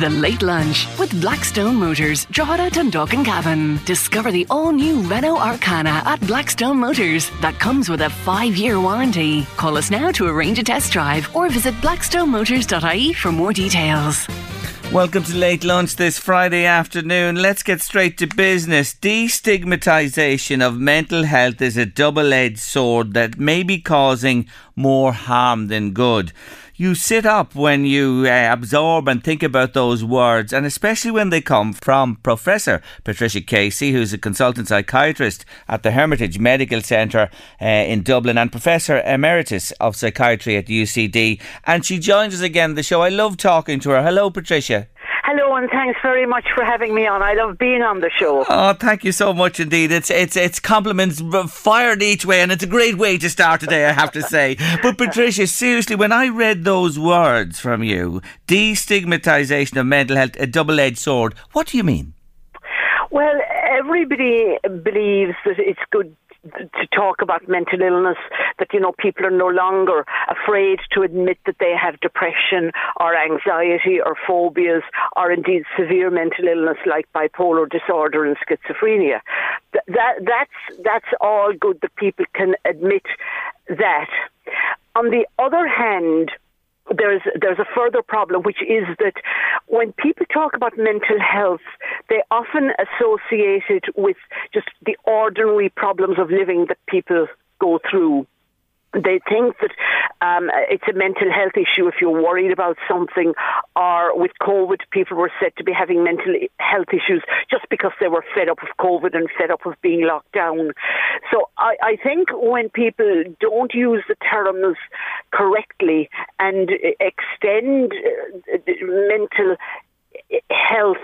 The Late Lunch with Blackstone Motors, Drogheda, Dundalk and Cavan. Discover the all-new Renault Arkana at Blackstone Motors that comes with a five-year warranty. Call us now to arrange a test drive or visit blackstonemotors.ie for more details. Welcome to Late Lunch this Friday afternoon. Let's get straight to business. Destigmatisation of mental health is a double edged sword that may be causing more harm than good you sit up when you uh, absorb and think about those words, and especially when they come from Professor Patricia Casey, who's a consultant psychiatrist at the Hermitage Medical Centre uh, in Dublin and Professor Emeritus of Psychiatry at UCD. And she joins us again the show. I love talking to her. Hello, Patricia. Hello, and thanks very much for having me on. I love being on the show. Oh, thank you so much indeed. It's it's it's compliments fired each way, and it's a great way to start today. I have to say. But Patricia, seriously, when I read those words from you, destigmatization of mental health, a double-edged sword. What do you mean? Well, everybody believes that it's good to talk about mental illness, that, you know, people are no longer afraid to admit that they have depression or anxiety or phobias or indeed severe mental illness like bipolar disorder and schizophrenia. That, that's, that's all good that people can admit that. On the other hand, there's there's a further problem, which is that when people talk about mental health, they often associate it with just the ordinary problems of living that people go through they think that um, it's a mental health issue if you're worried about something, or with COVID, people were said to be having mental health issues just because they were fed up of COVID and fed up of being locked down. So I, I think when people don't use the terms correctly and extend uh, mental health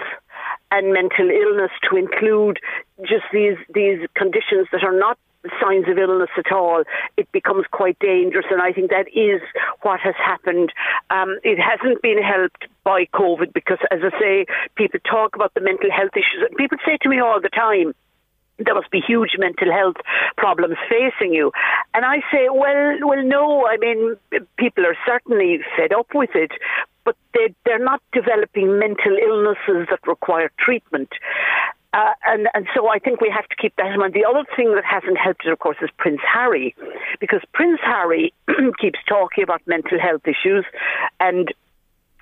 and mental illness to include just these these conditions that are not signs of illness at all, it becomes quite dangerous. And I think that is what has happened. Um, it hasn't been helped by COVID because, as I say, people talk about the mental health issues. People say to me all the time, there must be huge mental health problems facing you. And I say, well, well, no. I mean, people are certainly fed up with it, but they, they're not developing mental illnesses that require treatment. Uh, and, and so I think we have to keep that in mind. The other thing that hasn't helped it, of course, is Prince Harry, because Prince Harry keeps talking about mental health issues and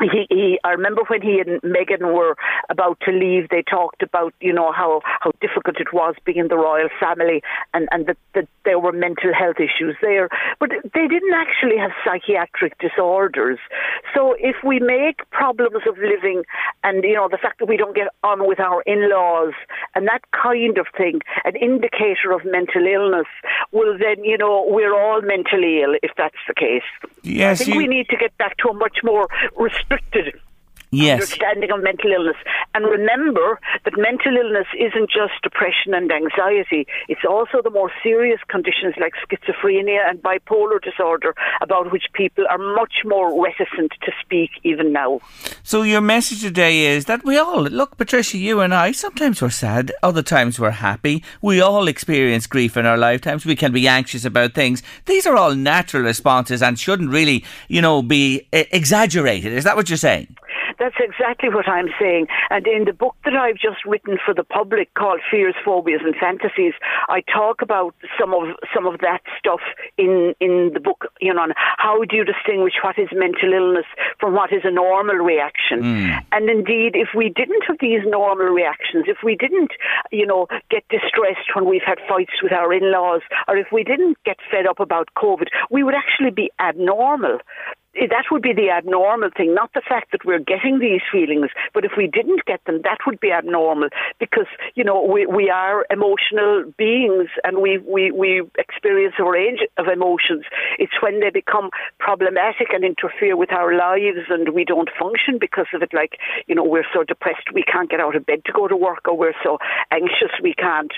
he, he, I remember when he and Meghan were about to leave, they talked about, you know, how, how difficult it was being in the royal family and, and that, that there were mental health issues there. But they didn't actually have psychiatric disorders. So if we make problems of living and, you know, the fact that we don't get on with our in-laws and that kind of thing, an indicator of mental illness, well then, you know, we're all mentally ill if that's the case. Yes, I think you... we need to get back to a much more perspective yes. understanding of mental illness. And remember that mental illness isn't just depression and anxiety, it's also the more serious conditions like schizophrenia and bipolar disorder, about which people are much more reticent to speak even now. So, your message today is that we all, look, Patricia, you and I, sometimes we're sad, other times we're happy. We all experience grief in our lifetimes. We can be anxious about things. These are all natural responses and shouldn't really, you know, be eh, exaggerated. Is that what you're saying? That's exactly what I'm saying. And in the book that I've just written for the public called Fears, Phobias and Fantasies, I talk about some of some of that stuff in in the book, you know, how do you distinguish what is mental illness from what is a normal reaction? Mm. And indeed, if we didn't have these normal reactions, if we didn't, you know, get distressed when we've had fights with our in-laws, or if we didn't get fed up about COVID, we would actually be abnormal that would be the abnormal thing, not the fact that we're getting these feelings. But if we didn't get them, that would be abnormal because, you know, we, we are emotional beings and we, we, we experience a range of emotions. It's when they become problematic and interfere with our lives and we don't function because of it, like, you know, we're so depressed we can't get out of bed to go to work or we're so anxious we can't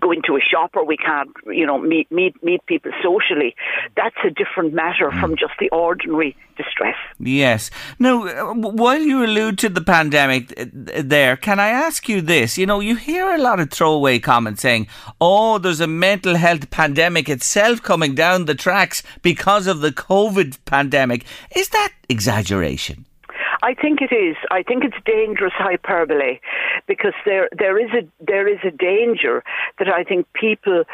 go into a shop or we can't, you know, meet meet meet people socially. That's a different matter from mm. just the ordinary distress. Yes. Now, while you allude to the pandemic uh, there, can I ask you this? You know, you hear a lot of throwaway comments saying, "Oh, there's a mental health pandemic itself coming down the tracks because of the COVID pandemic." Is that exaggeration? I think it is. I think it's dangerous hyperbole because there there is a there is a danger that I think people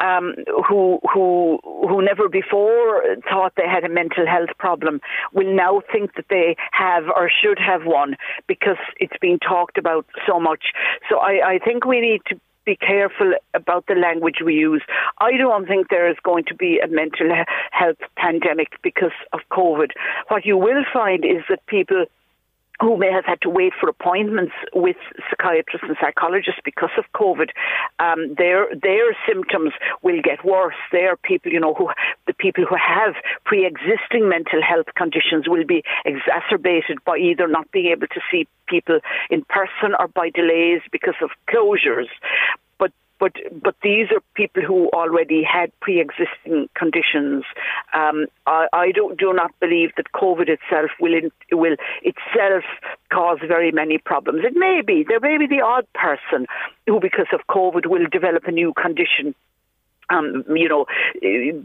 um, who who who never before thought they had a mental health problem will now think that they have or should have one because it's been talked about so much. So I, I think we need to be careful about the language we use. I don't think there is going to be a mental health pandemic because of COVID. What you will find is that people who may have had to wait for appointments with psychiatrists and psychologists because of COVID, um, their their symptoms will get worse. They are people, you know, who the people who have pre-existing mental health conditions will be exacerbated by either not being able to see people in person or by delays because of closures but but these are people who already had pre-existing conditions. Um, I, I do, do not believe that COVID itself will in, will itself cause very many problems. It may be there may be the odd person who, because of COVID, will develop a new condition um, you know,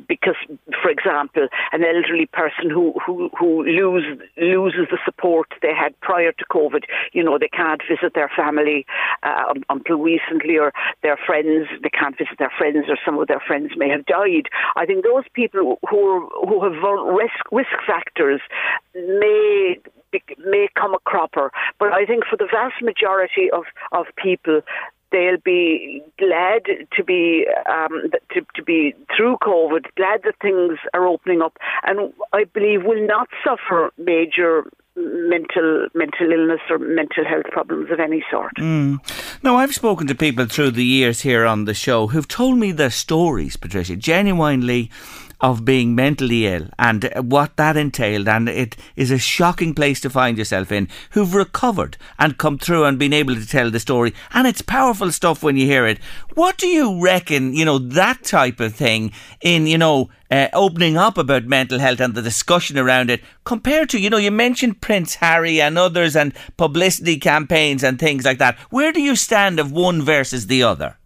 because, for example, an elderly person who who who lose, loses the support they had prior to COVID, you know, they can't visit their family uh, until recently, or their friends, they can't visit their friends, or some of their friends may have died. I think those people who are, who have risk risk factors may may come a cropper. But I think for the vast majority of, of people, they'll be glad to be um, to, to be through COVID, glad that things are opening up, and I believe will not suffer major mental mental illness or mental health problems of any sort. Mm. Now, I've spoken to people through the years here on the show who've told me their stories, Patricia, genuinely of being mentally ill and what that entailed. And it is a shocking place to find yourself in, who've recovered and come through and been able to tell the story. And it's powerful stuff when you hear it. What do you reckon, you know, that type of thing in, you know, uh, opening up about mental health and the discussion around it compared to, you know, you mentioned Prince Harry and others and publicity campaigns and things like that. Where do you stand of one versus the other?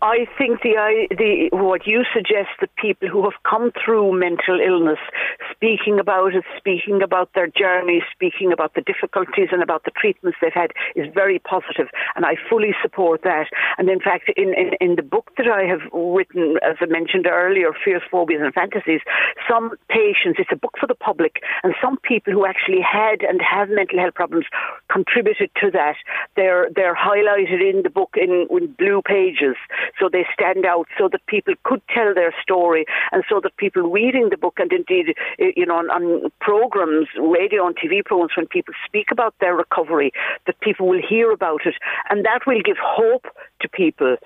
I think the, the what you suggest that people who have come through mental illness, speaking about it, speaking about their journey, speaking about the difficulties and about the treatments they've had, is very positive, and I fully support that. And in fact, in, in, in the book that I have written, as I mentioned earlier, Fears, Phobias, and Fantasies, some patients, it's a book for the public, and some people who actually had and have mental health problems contributed to that. They're they're highlighted in the book in, in blue pages so they stand out so that people could tell their story and so that people reading the book and indeed, eh, you know, on, on programs, radio and TV programs, when people speak about their recovery, that people will hear about it. And that will give hope to people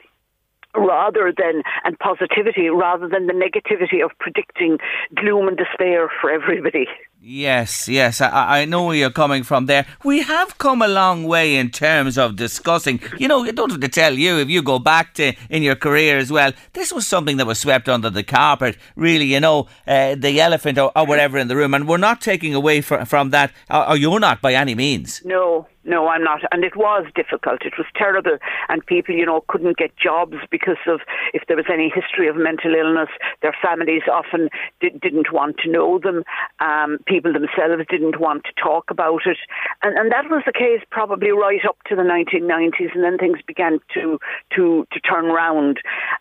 rather than and positivity rather than the negativity of predicting gloom and despair for everybody. Yes, yes, I, I know where you're coming from there. We have come a long way in terms of discussing. You know, I don't have to tell you if you go back to in your career as well. This was something that was swept under the carpet. Really, you know, uh, the elephant or, or, whatever in the room, and we're not taking away from from that. Or, or you're not by any means. No, no, I'm not. And it was difficult. It was terrible. And people, you know, couldn't get jobs because of if there was any history of mental illness. Their families often did, not want to know them. Um, people themselves didn't want to talk about it. And, and that was the case probably right up to the 1990s. And then things began to, to, to turn around.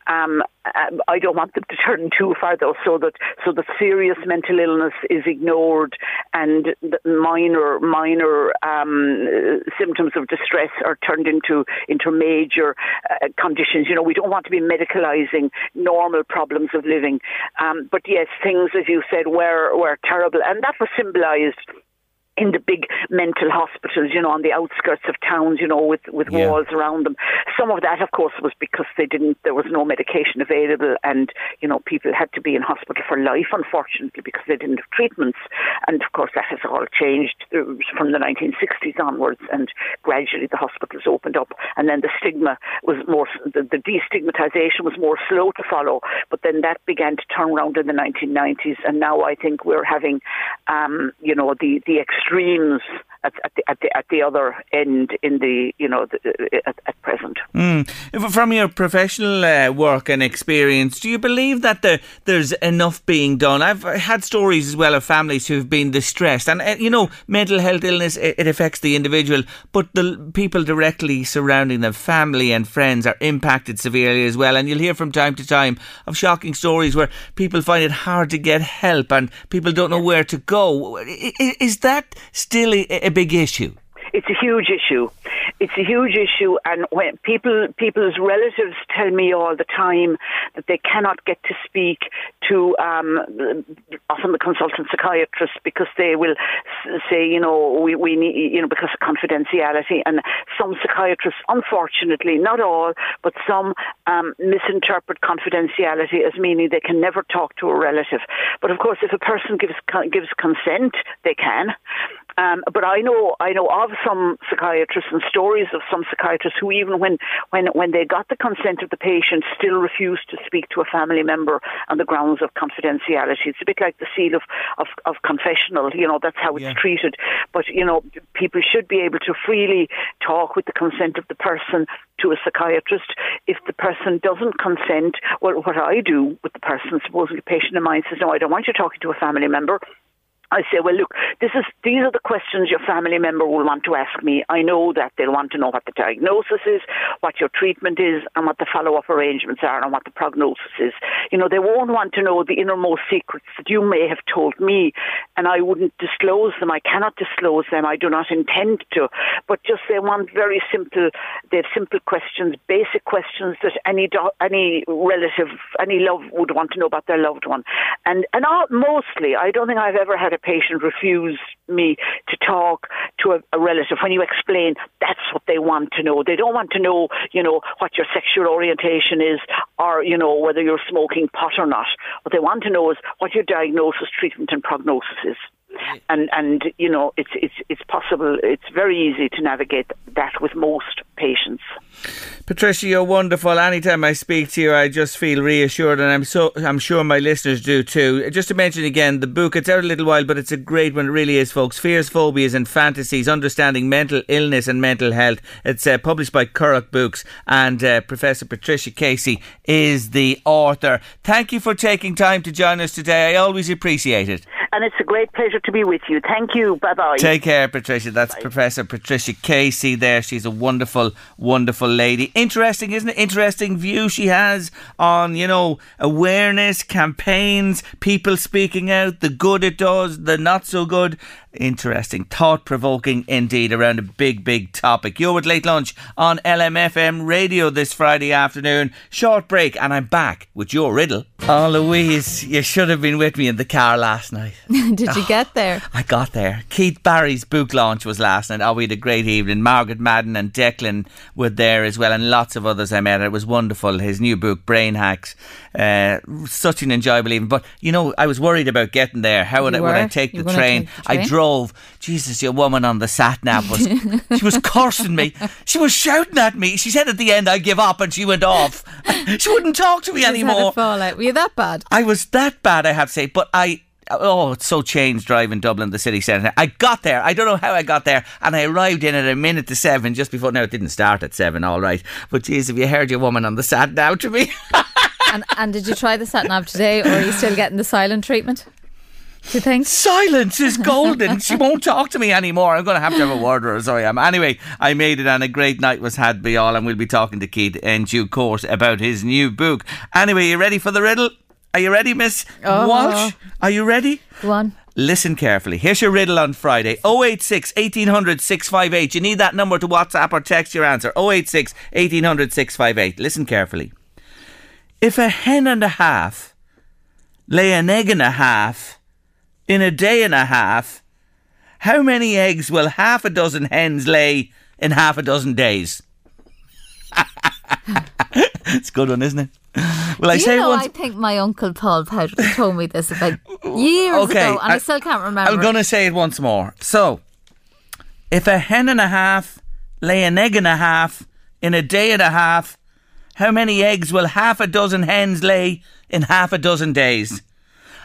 Um, I don't want them to turn too far though, so that so that serious mental illness is ignored and minor minor um, symptoms of distress are turned into into major uh, conditions. You know, we don't want to be medicalising normal problems of living. Um, but yes, things as you said were were terrible, and that was symbolised in the big mental hospitals, you know, on the outskirts of towns, you know, with, with yeah. walls around them. Some of that, of course, was because they didn't, there was no medication available and, you know, people had to be in hospital for life, unfortunately, because they didn't have treatments. And of course, that has all changed from the 1960s onwards and gradually the hospitals opened up and then the stigma was more, the, the destigmatization was more slow to follow, but then that began to turn around in the 1990s and now I think we're having, um, you know, the, the extremes at, at, the, at, the, at the other end in the you know the, at, at, present. Mm. From your professional uh, work and experience, do you believe that there, there's enough being done? I've had stories as well of families who've been distressed, and uh, you know, mental health illness it, it affects the individual, but the people directly surrounding them, family and friends, are impacted severely as well. And you'll hear from time to time of shocking stories where people find it hard to get help and people don't know where to go. Is that still a big issue? It's a huge issue. It's a huge issue, and when people people's relatives tell me all the time that they cannot get to speak to um, often the consultant psychiatrist because they will say, you know, we, we need, you know, because of confidentiality, and some psychiatrists, unfortunately, not all, but some um, misinterpret confidentiality as meaning they can never talk to a relative. But of course, if a person gives gives consent, they can. Um, but I know I know of some psychiatrists and stories of some psychiatrists who even when when when they got the consent of the patient still refused to speak to a family member on the grounds of confidentiality. It's a bit like the seal of of, of confessional. You know that's how it's yeah. treated. But you know people should be able to freely talk with the consent of the person to a psychiatrist. If the person doesn't consent, well, what I do with the person, supposing a patient of mine says, "No, I don't want you talking to a family member," I say, well, look, this is these are the questions your family member will want to ask me. I know that they'll want to know what the diagnosis is, what your treatment is, and what the follow-up arrangements are, and what the prognosis is. You know, they won't want to know the innermost secrets that you may have told me, and I wouldn't disclose them. I cannot disclose them. I do not intend to. But just they want very simple. They have simple questions, basic questions that any do- any relative, any love would want to know about their loved one, and and all, mostly, I don't think I've ever had a patient refuse me to talk to a, a, relative when you explain that's what they want to know. They don't want to know, you know, what your sexual orientation is or, you know, whether you're smoking pot or not. What they want to know is what your diagnosis, treatment and prognosis is and and you know it's it's it's possible. It's very easy to navigate that with most patients. Patricia, you're wonderful. Anytime I speak to you, I just feel reassured, and I'm so I'm sure my listeners do too. Just to mention again, the book it's out a little while, but it's a great one. It really is, folks. Fears, phobias, and fantasies: understanding mental illness and mental health. It's uh, published by Curragh Books, and uh, Professor Patricia Casey is the author. Thank you for taking time to join us today. I always appreciate it and it's a great pleasure to be with you. Thank you. Bye bye. Take care, Patricia. That's bye. Professor Patricia Casey there. She's a wonderful, wonderful lady. Interesting, isn't it? Interesting view she has on, you know, awareness, campaigns, people speaking out, the good it does, the not so good. Interesting, thought provoking indeed around a big, big topic. You're with Late Lunch on LMFM radio this Friday afternoon. Short break, and I'm back with your riddle. Oh, Louise, you should have been with me in the car last night. Did you oh, get there? I got there. Keith Barry's book launch was last night. Oh, we had a great evening. Margaret Madden and Declan were there as well, and lots of others I met. It was wonderful. His new book, Brain Hacks, uh, such an enjoyable evening. But you know, I was worried about getting there. How would, I, would I take the train? take the train? I drove drove. Jesus, your woman on the sat nav was she was cursing me. She was shouting at me. She said at the end, "I give up," and she went off. She wouldn't talk to me anymore. Fallout. Were you that bad? I was that bad, I have to say. But I oh, it's so changed driving Dublin, the city centre. I got there. I don't know how I got there, and I arrived in at a minute to seven just before. Now it didn't start at seven, all right. But geez, have you heard your woman on the sat now to me? and, and did you try the sat nav today, or are you still getting the silent treatment? Do you think? Silence is golden. she won't talk to me anymore. I'm going to have to have a word with her. Sorry, I am. Anyway, I made it, and a great night was had by all, and we'll be talking to Keith in due course about his new book. Anyway, you ready for the riddle? Are you ready, Miss Oh. Walsh? Are you ready? Go on. Listen carefully. Here's your riddle on Friday 086 1800 658. You need that number to WhatsApp or text your answer 086 1800 658. Listen carefully. If a hen and a half lay an egg and a half in a day and a half, how many eggs will half a dozen hens lay in half a dozen days? it's a good one, isn't it? Well, I you say know, once. I think my uncle Paul Powder told me this about years Okay, ago, and I, I- still can't remember. I'm going to say it once more. So, if a hen and a half lay an egg and a half in a day and a half, how many eggs will half a dozen hens lay in half a dozen days?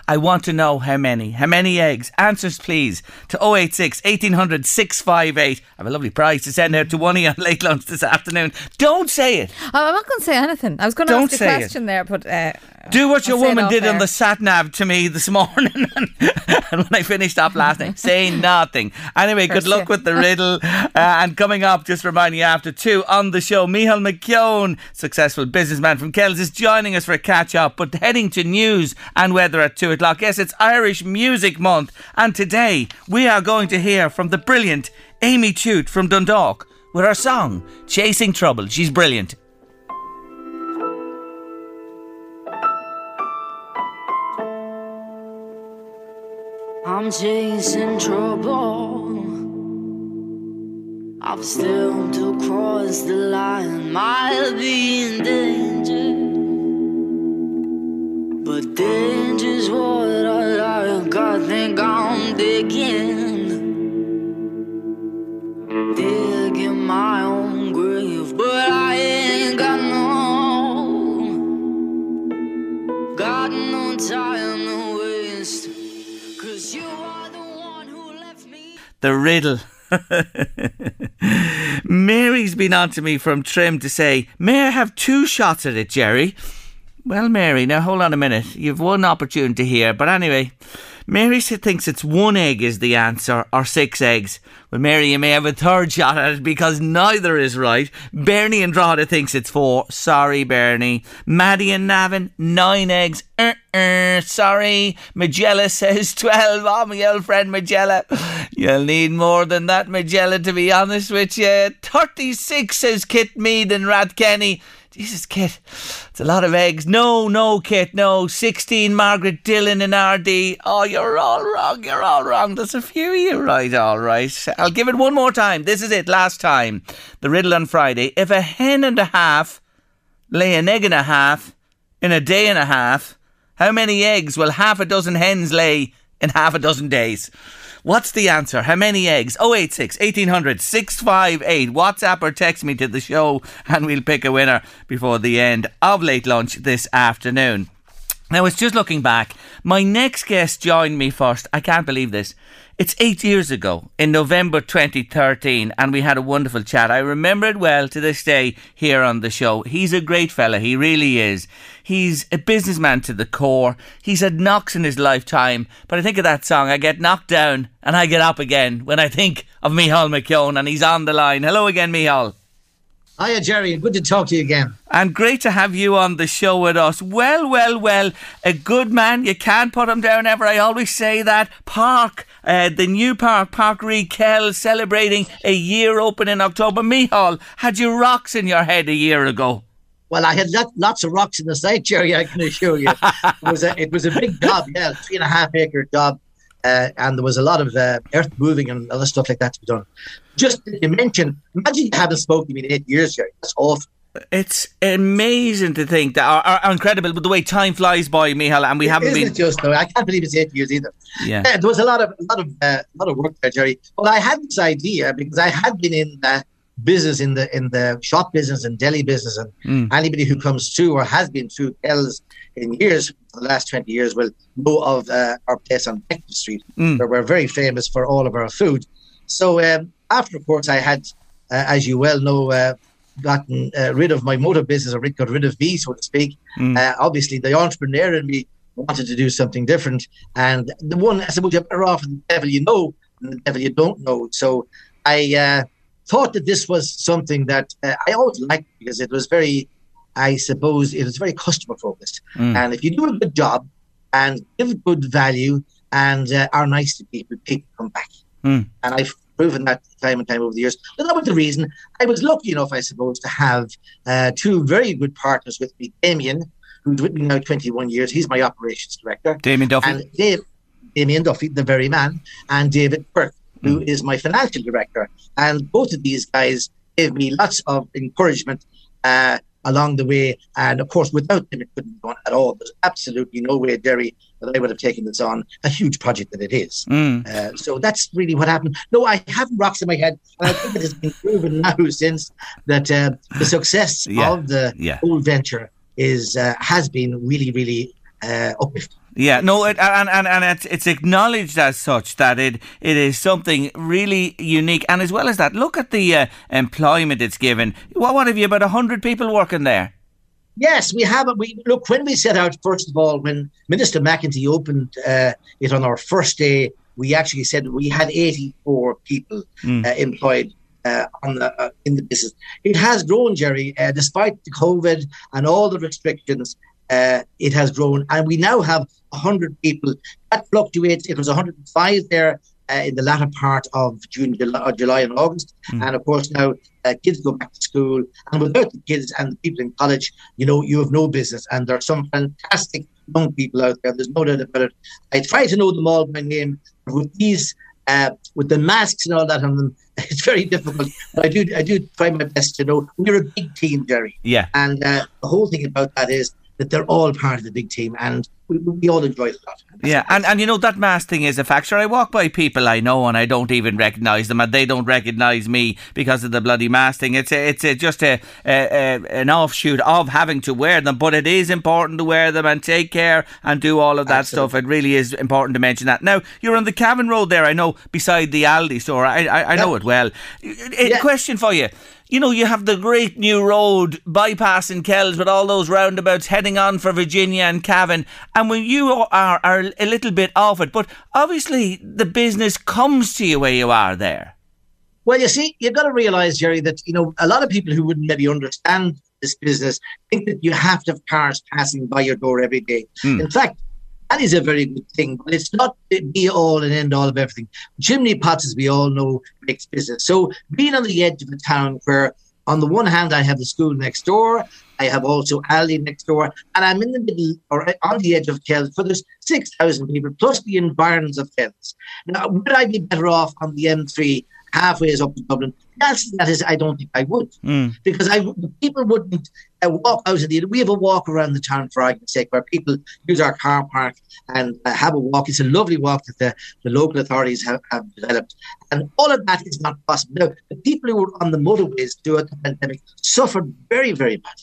I want to know how many. How many eggs? Answers, please, to 086 1800 658. I have a lovely prize to send out to one of you on late lunch this afternoon. Don't say it. Oh, I'm not going to say anything. I was going to Don't ask a say it. question there, but uh, Do what your woman did on the sat nav to me this morning, and, when I finished up last night, say nothing. Anyway, good luck you. with the riddle. Uh, and coming up, just reminding you after two on the show, Michal McKeown, successful businessman from Kells, is joining us for a catch up. But heading to news and weather at two o'clock. Yes, it's Irish Music Month, and today we are going to hear from the brilliant Amy Chute from Dundalk with her song "Chasing Trouble." She's brilliant. I'm chasing trouble. I've still to cross the line, might be in danger. But danger's what I like. I think I'm digging. Digging my own grave, but I ain't got no. Got no time the riddle. Mary's been on to me from Trim to say, May I have two shots at it, Jerry? Well, Mary, now hold on a minute. You've one opportunity here, but anyway, Mary thinks it's one egg is the answer, or six eggs. Well, Mary, you may have a third shot at it because neither is right. Bernie and Drogheda thinks it's four. Sorry, Bernie. Maddie and Navan, nine eggs. Uh-uh, sorry. Magella says 12. Oh, my old friend Magella. You'll need more than that, Magella, to be honest with you. 36 says Kit Mead and Rat Kenny. Jesus, Kit, it's a lot of eggs. No, no, Kit, no. 16, Margaret Dillon and RD. Oh, you're all wrong. You're all wrong. There's a few of you right, all right. I'll give it one more time. This is it, last time. The riddle on Friday. If a hen and a half lay an egg and a half in a day and a half, how many eggs will half a dozen hens lay in half a dozen days? What's the answer? How many eggs? 086 1800 658. WhatsApp or text me to the show and we'll pick a winner before the end of late lunch this afternoon. Now, it's just looking back. My next guest joined me first. I can't believe this. It's eight years ago in November 2013, and we had a wonderful chat. I remember it well to this day here on the show. He's a great fella, he really is. He's a businessman to the core. He's had knocks in his lifetime, but I think of that song, I get knocked down and I get up again when I think of Michal McKeown, and he's on the line. Hello again, Michal. Hiya, Jerry. Good to talk to you again. And great to have you on the show with us. Well, well, well, a good man. You can't put him down ever. I always say that. Park, uh, the new park, Park Kell, celebrating a year open in October. Mihal, had you rocks in your head a year ago? Well, I had lot, lots of rocks in the site, Jerry. I can assure you, it was a it was a big job. Yeah, three and a half acre job, uh, and there was a lot of uh, earth moving and other stuff like that to be done. Just you mentioned, imagine you haven't spoken to me in eight years, Jerry. That's awful. It's amazing to think that, are, or incredible, but the way time flies by, Mihal, and we haven't been. just though? I can't believe it's eight years either. Yeah. Yeah, there was a lot of a lot of uh, lot of work there, Jerry. Well, I had this idea because I had been in the business in the in the shop business and deli business, and anybody who comes through or has been through Kells in years, the last twenty years, will know of uh, our place on Beckton Street, where we're very famous for all of our food. So um, after, of course, I had, uh, as you well know. Uh, Gotten uh, rid of my motor business, or got rid of me, so to speak. Uh, obviously, the entrepreneur in me wanted to do something different. And the one, I suppose, you're better off the devil you know than the devil you don't know. So I uh, thought that this was something that uh, I always liked because it was very, I suppose, it was very customer focused. And if you do a good job and give good value and uh, are nice to people, people come back. And I've proven that time and time over the years. But that was the reason. I was lucky enough, I suppose, to have uh, two very good partners with me. Damien, who's with me now 21 years, he's my operations director. Damien Duffy. And Dave, Damien Duffy, the very man, and David Burke, who is my financial director. And both of these guys gave me lots of encouragement uh, along the way. And of course, without them, it couldn't be done at all. There's absolutely no way, Derry, that I would have taken this on, a huge project that it is. Uh, so that's really what happened. No, I haven't rocks in my head. And I think it has been proven now since that uh, the success Yeah, of the yeah. whole venture is uh, has been really, really uh, uplifting. Yeah, no, it, and and and it's, it's acknowledged as such that it it is something really unique, and as well as that, look at the uh, employment it's given. What what have you about hundred people working there? Yes, we have. We look when we set out. First of all, when Minister McEntee opened uh, it on our first day, we actually said we had 84 people uh, employed uh, on the uh, in the business. It has grown, Jerry, uh, despite the COVID and all the restrictions. Uh, it has grown, and we now have 100 people. That fluctuates. It was 105 there uh, in the latter part of June, July, uh, July and August, and of course now uh, kids go back to school, and without the kids and the people in college, you know, you have no business. And there are some fantastic young people out there. There's no doubt about it. I try to know them all by name. but With these, uh, with the masks and all that on them, it's very difficult. But I do, I do try my best to know. We're a big team, Jerry. Yeah. And uh, the whole thing about that is that they're all part of the big team, and we, we all enjoy it a lot. Yeah, and, and you know that mask thing is a factor. I walk by people I know and I don't even recognise them, and they don't recognise me because of the bloody mask thing. It's a, it's a, just a, a, an offshoot of having to wear them, but it is important to wear them and take care and do all of that stuff. It really is important to mention that. Now you're on the Cavan Road there, I know, beside the Aldi store. I I, I know Yeah. it well. A Yeah. question for you. You know, you have the great new road bypassing Kells with all those roundabouts heading on for Virginia and Cavan. And when you are, are a little bit off it, but obviously the business comes to you where you are there. Well, you see, you've got to realize, Jerry, that you know a lot of people who wouldn't maybe understand this business think that you have to have cars passing by your door every day. Hmm. In fact, that is a very good thing, but it's not the be all and end all of everything. Chimney pots, as we all know, makes business. So being on the edge of a town where, on the one hand, I have the school next door, I have also Aldi next door, and I'm in the middle or on the edge of Kells, so there's six thousand people plus the environs of Kells. Now, would I be better off on the M3 halfway up to Dublin? To that is I don't think I would, hmm. because I people wouldn't uh, walk out of the. We have a walk around the town for argument's sake, where people use our car park and uh, have a walk. It's a lovely walk that the, the local authorities have, have developed, and all of that is not possible. Now, the people who were on the motorways during the pandemic suffered very, very much,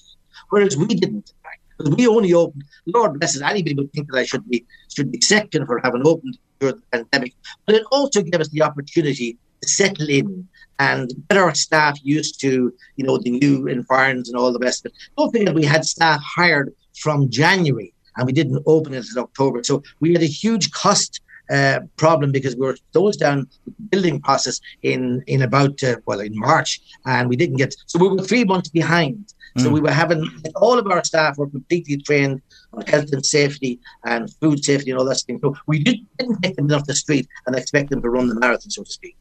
whereas we didn't. Because we only opened. Lord bless us. Anybody would think that I should be should be sectioned for having opened during the pandemic, but it also gave us the opportunity to settle in and get our staff used to, you know, the new environs and all the rest of it. Don't we had staff hired from January and we didn't open it in October. So we had a huge cost uh, problem because we were closed down the building process in in about uh, well in March and we didn't get so we were three months behind. So we were having all of our staff were completely trained on health and safety and food safety and all that stuff. So we didn't, didn't take them off the street and expect them to run the marathon, so to speak.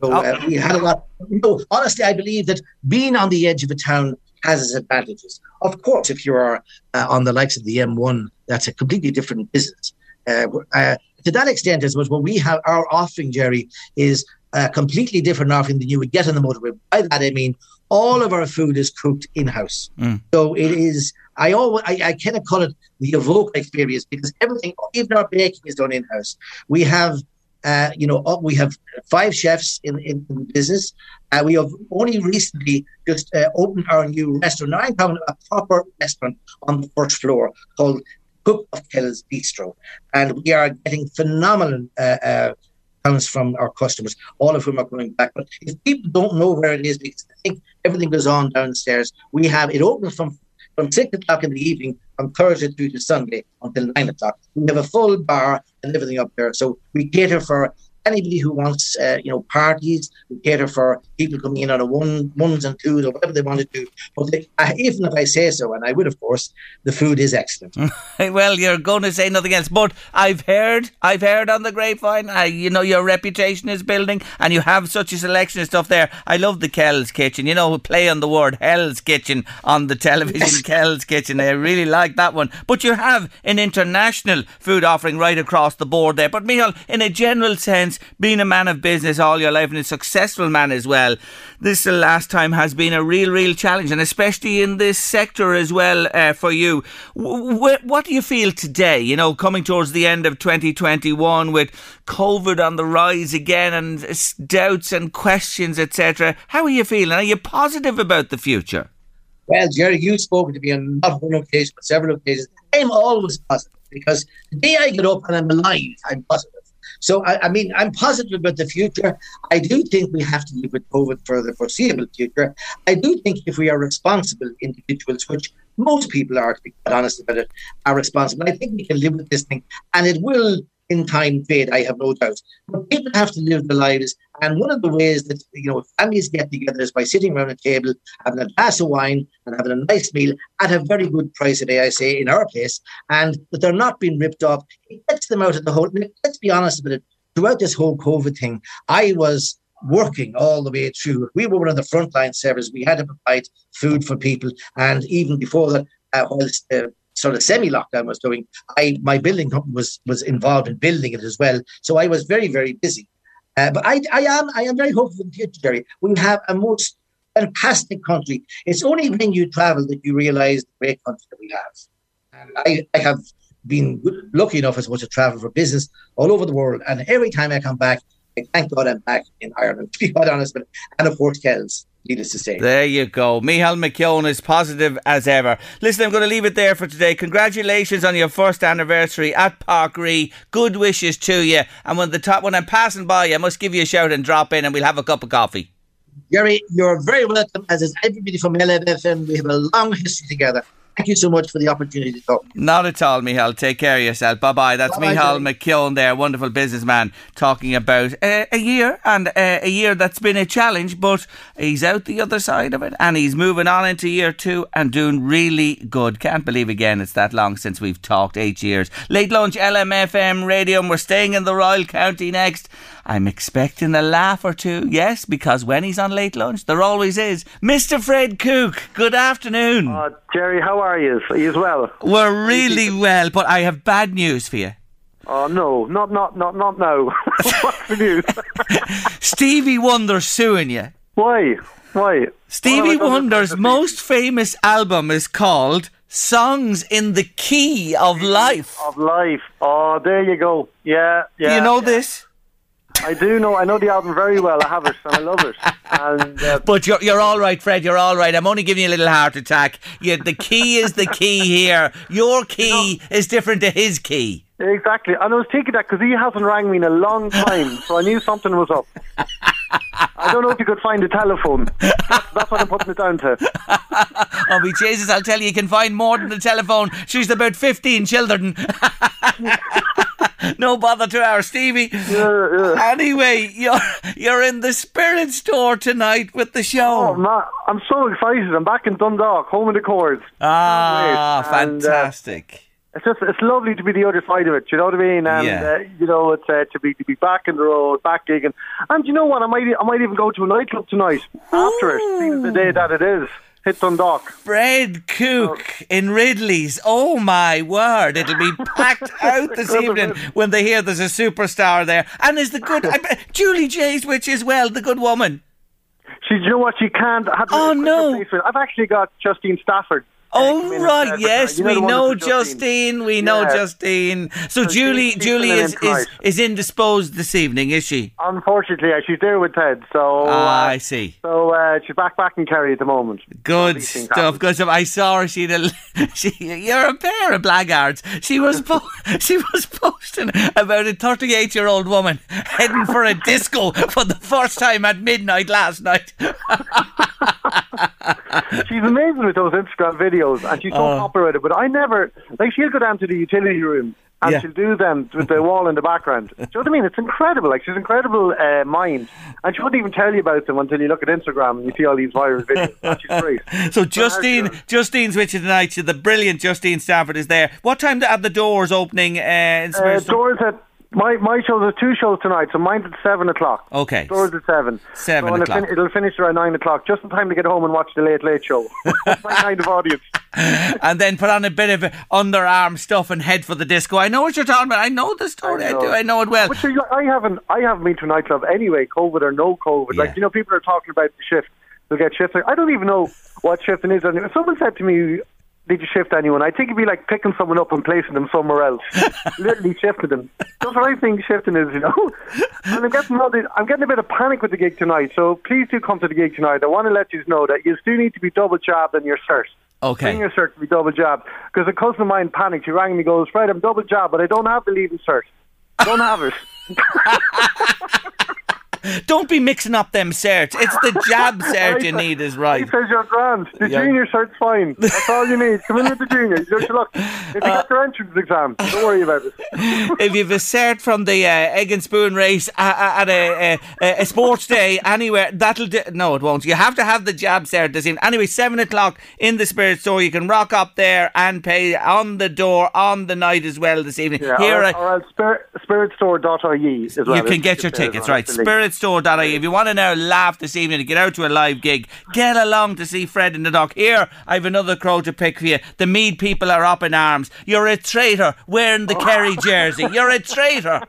So uh, we had a lot. No, honestly, I believe that being on the edge of a town has its advantages. Of course, if you are uh, on the likes of the M1, that's a completely different business. Uh, uh, to that extent, as much what we have our offering, Jerry, is a completely different offering than you would get on the motorway. By that I mean all of our food is cooked in house. So it is. I always I, I kind of call it the evoke experience because everything, even our baking, is done in house. We have Uh, you know, uh, we have five chefs in, in, in the business. Uh, we have only recently just uh, opened our new restaurant. Now I'm having a proper restaurant on the first floor called Cook of Kells Bistro, and we are getting phenomenal uh, uh, comes from our customers, all of whom are coming back. But if people don't know where it is, because I think everything goes on downstairs, we have it opens from from six o'clock in the evening from Thursday through to Sunday until nine o'clock. We have a full bar and everything up there, so we cater for anybody who wants, uh, you know, parties. who cater for people coming in on a one, ones and twos or whatever they want to do. But they, even if I say so, and I would, of course, the food is excellent. well, you're going to say nothing else, but I've heard, I've heard on the grapevine, I, you know, your reputation is building, and you have such a selection of stuff there. I love the Kells Kitchen. You know, play on the word Hell's Kitchen on the television, Kells Kitchen. I really like that one. But you have an international food offering right across the board there. But Michal, in a general sense, being a man of business all your life and a successful man as well, this last time has been a real, real challenge, and especially in this sector as well uh, for you. W- what do you feel today? You know, coming towards the end of 2021 with COVID on the rise again and doubts and questions, etc. How are you feeling? Are you positive about the future? Well, Jerry, you've spoken to me on not one occasion, but several occasions. I'm always positive because the day I get up and I'm alive, I'm positive. So, I, I, mean, I'm positive about the future. I do think we have to live with COVID for the foreseeable future. I do think if we are responsible individuals, which most people are, to be honest about it, are responsible, I think we can live with this thing. And it will in time fade, I have no doubt. But people have to live their lives. And one of the ways that you know families get together is by sitting around a table, having a glass of wine and having a nice meal at a very good price a day, I say, in our place, and that they're not being ripped off. It gets them out of the whole let's be honest about it. Throughout this whole COVID thing, I was working all the way through. We were one of the frontline servers. We had to provide food for people. And even before that, uh, whilst uh, sort of semi-lockdown was doing, I my building company was was involved in building it as well. So I was very very busy. Uh, but I I am I am very hopeful for the future, Jerry. We have a most fantastic country. It's only when you travel that you realise the great country that we have. And I, I have been lucky enough, as much to travel for business all over the world. And every time I come back, I thank God I'm back in Ireland, to be quite honest. But, and of course, Kells needless to say. There you go. Michal McKeown is positive as ever. Listen, I'm going to leave it there for today. Congratulations on your first anniversary at Parkree. Good wishes to you. And when the top when I'm passing by, I must give you a shout and drop in and we'll have a cup of coffee. Gary, you're very welcome, as is everybody from LMFM. We have a long history together. Thank you so much for the opportunity to talk. Not at all, Michal. Take care of yourself. Bye bye. That's Bye-bye, Michal McKeown there, wonderful businessman, talking about uh, a year and uh, a year that's been a challenge, but he's out the other side of it and he's moving on into year two and doing really good. Can't believe again it's that long since we've talked, eight years. Late lunch, LMFM radio, and we're staying in the Royal County next. I'm expecting a laugh or two, yes, because when he's on late lunch, there always is. Mr. Fred Cook, good afternoon. Uh, Jerry, how are you? Are you as well? We're really well, but I have bad news for you. Oh no, not not not not now. What's the news? Stevie Wonder's suing you. Why? Why? Stevie Wonder's most famous album is called Songs in the Key of Life. Of Life. Oh, there you go. Yeah, yeah. Do you know yeah. this? I do know. I know the album very well. I have it, and I love it. And uh, but you're you're all right, Fred. You're all right. I'm only giving you a little heart attack. You, the key is the key here. Your key you know, is different to his key. Exactly. And I was thinking that because he hasn't rang me in a long time, so I knew something was up. I don't know if you could find the telephone. That's, that's what I'm putting it down to. oh, me Jesus! I'll tell you, you can find more than the telephone. She's about fifteen children. no bother to our Stevie. Yeah, yeah. Anyway, you're you're in the Spirit Store tonight with the show. Oh man, I'm so excited! I'm back in Dundalk, home of the chords. Ah, fantastic. And, uh, it's just it's lovely to be the other side of it. You know what I mean? And yeah. uh, you know, it's uh, to be to be back in the road, back gigging. And you know what? I might I might even go to a nightclub tonight after it. Seeing the day that it is hit Dundalk. Fred Cook oh. in Ridley's. Oh my word! It'll be packed out this evening when they hear there's a superstar there. And is the good I, Julie J's which as well, the good woman. She, you know what? She can't. oh no! I've actually got Justine Stafford Oh come in and right, yes, you know we know Justine? Justine. We know Yeah. Justine. So, So Julie, Julie is, is is indisposed this evening, is she? Unfortunately, yeah, she's there with Ted. So Ah, uh, I see. So uh, she's back back in Kerry at the moment. Good stuff. happen. Good stuff. I saw her. She, she, you're a pair of blackguards. She was, po- she was posting about a 38 year old woman heading for a disco for the first time at midnight last night. She's amazing with those Instagram videos, and she's so Oh. popular it. But I never like she'll go down to the utility room and Yeah. she'll do them with the wall in the background. Do you know what I mean? It's incredible. Like she's incredible uh, mind, and she wouldn't even tell you about them until you look at Instagram and you see all these viral videos. She's great. So Justine, Justine's with you tonight. The brilliant Justine Stafford is there. What time are the doors opening? Uh, in Uh, doors at my my shows are two shows tonight, so mine's at seven o'clock. Okay. Doors at seven. Seven so o'clock. fin- it'll finish around nine o'clock, just in time to get home and watch the Late Late Show. My kind of audience. and then put on a bit of underarm stuff and head for the disco. I know what you're talking about. I know the story. I, know. do. I know it well. But I haven't I haven't been to a nightclub anyway, COVID or no COVID. Yeah. Like you know, people are talking about the shift. They'll get shifted. I don't even know what shifting is. And if someone said to me, "Did you shift anyone?" I think it'd be like picking someone up and placing them somewhere else, literally shifting them. That's what I think shifting is. You know, and I'm getting I'm getting a bit of panic with the gig tonight. So please do come to the gig tonight. I want to let you know that you still need to be double jabbed in your cert. Okay. Bring your cert to be double jabbed. Because a cousin of mine panicked. She rang me goes, Fred, I'm double jabbed, but I don't have the leaving cert. Don't have it. Don't be mixing up them certs. It's the jab cert you need is right. He says you're grand. The Yeah. junior cert's fine. That's all you need. Come in with the junior. You just look. If you Uh, get your entrance exam, don't worry about it. if you've a cert from the uh, egg and spoon race uh, at a, a, a sports day anywhere, that'll do. No, it won't. You have to have the jab cert this evening. Anyway, seven o'clock in the Spirit Store. You can rock up there and pay on the door on the night as well this evening. Yeah, Here, or, I- or spirit, spiritstore.ie as well. you can get your tickets, well. right? That's link. If you want to now laugh this evening and get out to a live gig, get along to see Fred in the dock. Here, I have another crow to pick for you. The Meath people are up in arms. You're a traitor wearing the Kerry jersey. You're a traitor.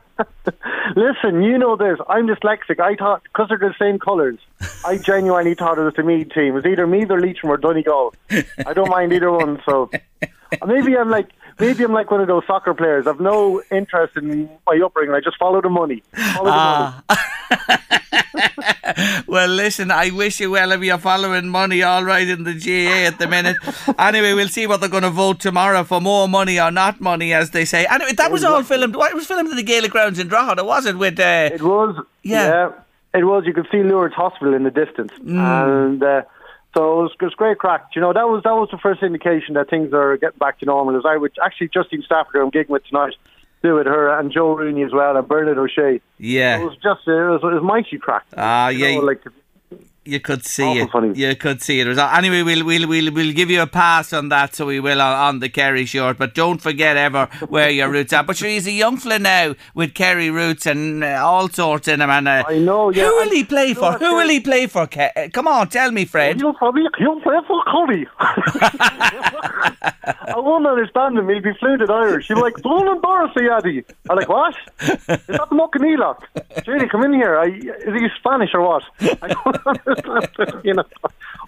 Listen, you know this. I'm dyslexic. I thought, because they're the same colours, I genuinely thought it was the Meath team. It was either Meath or Leitrim or Donegal. I don't mind either one, so. Maybe I'm like. Maybe I'm like one of those soccer players. I've no interest in my upbringing. I just follow the money. Follow the money. Well, listen, I wish you well if you're following money all right in the GAA at the minute. anyway, we'll see what they're going to vote tomorrow for more money or not money, as they say. Anyway, that was all filmed. It was filmed in the Gaelic Grounds in Drogheda, was it? With uh, It was. Yeah. Yeah. it was. You could see Lourdes Hospital in the distance, Mm. and uh, so it was, it was great crack. You know, that was that was the first indication that things are getting back to normal. As I would actually Justine Stafford, I'm gigging with tonight, do with her and Joe Rooney as well, and Bernard O'Shea. Yeah, it was just it was, it was mighty crack. Ah, You yeah. know, like You could see it. funny. You could see it. anyway, we'll, we'll we'll we'll give you a pass on that, so we will on, on the Kerry short. But don't forget ever where your roots are. But sure, he's a young fella now with Kerry roots and uh, all sorts in him. And uh, I know, yeah, Who will he play for? Who will he play for? Ke- uh, Come on, tell me, Fred. You'll probably you'll play for Cody. I won't understand him. He'll be fluted Irish. He'll be like, Blown and Boris Yaddy. I'm like, what? Is that the Muckaneelock? Jenny, come in here. I, is he Spanish or what? I don't understand. you know.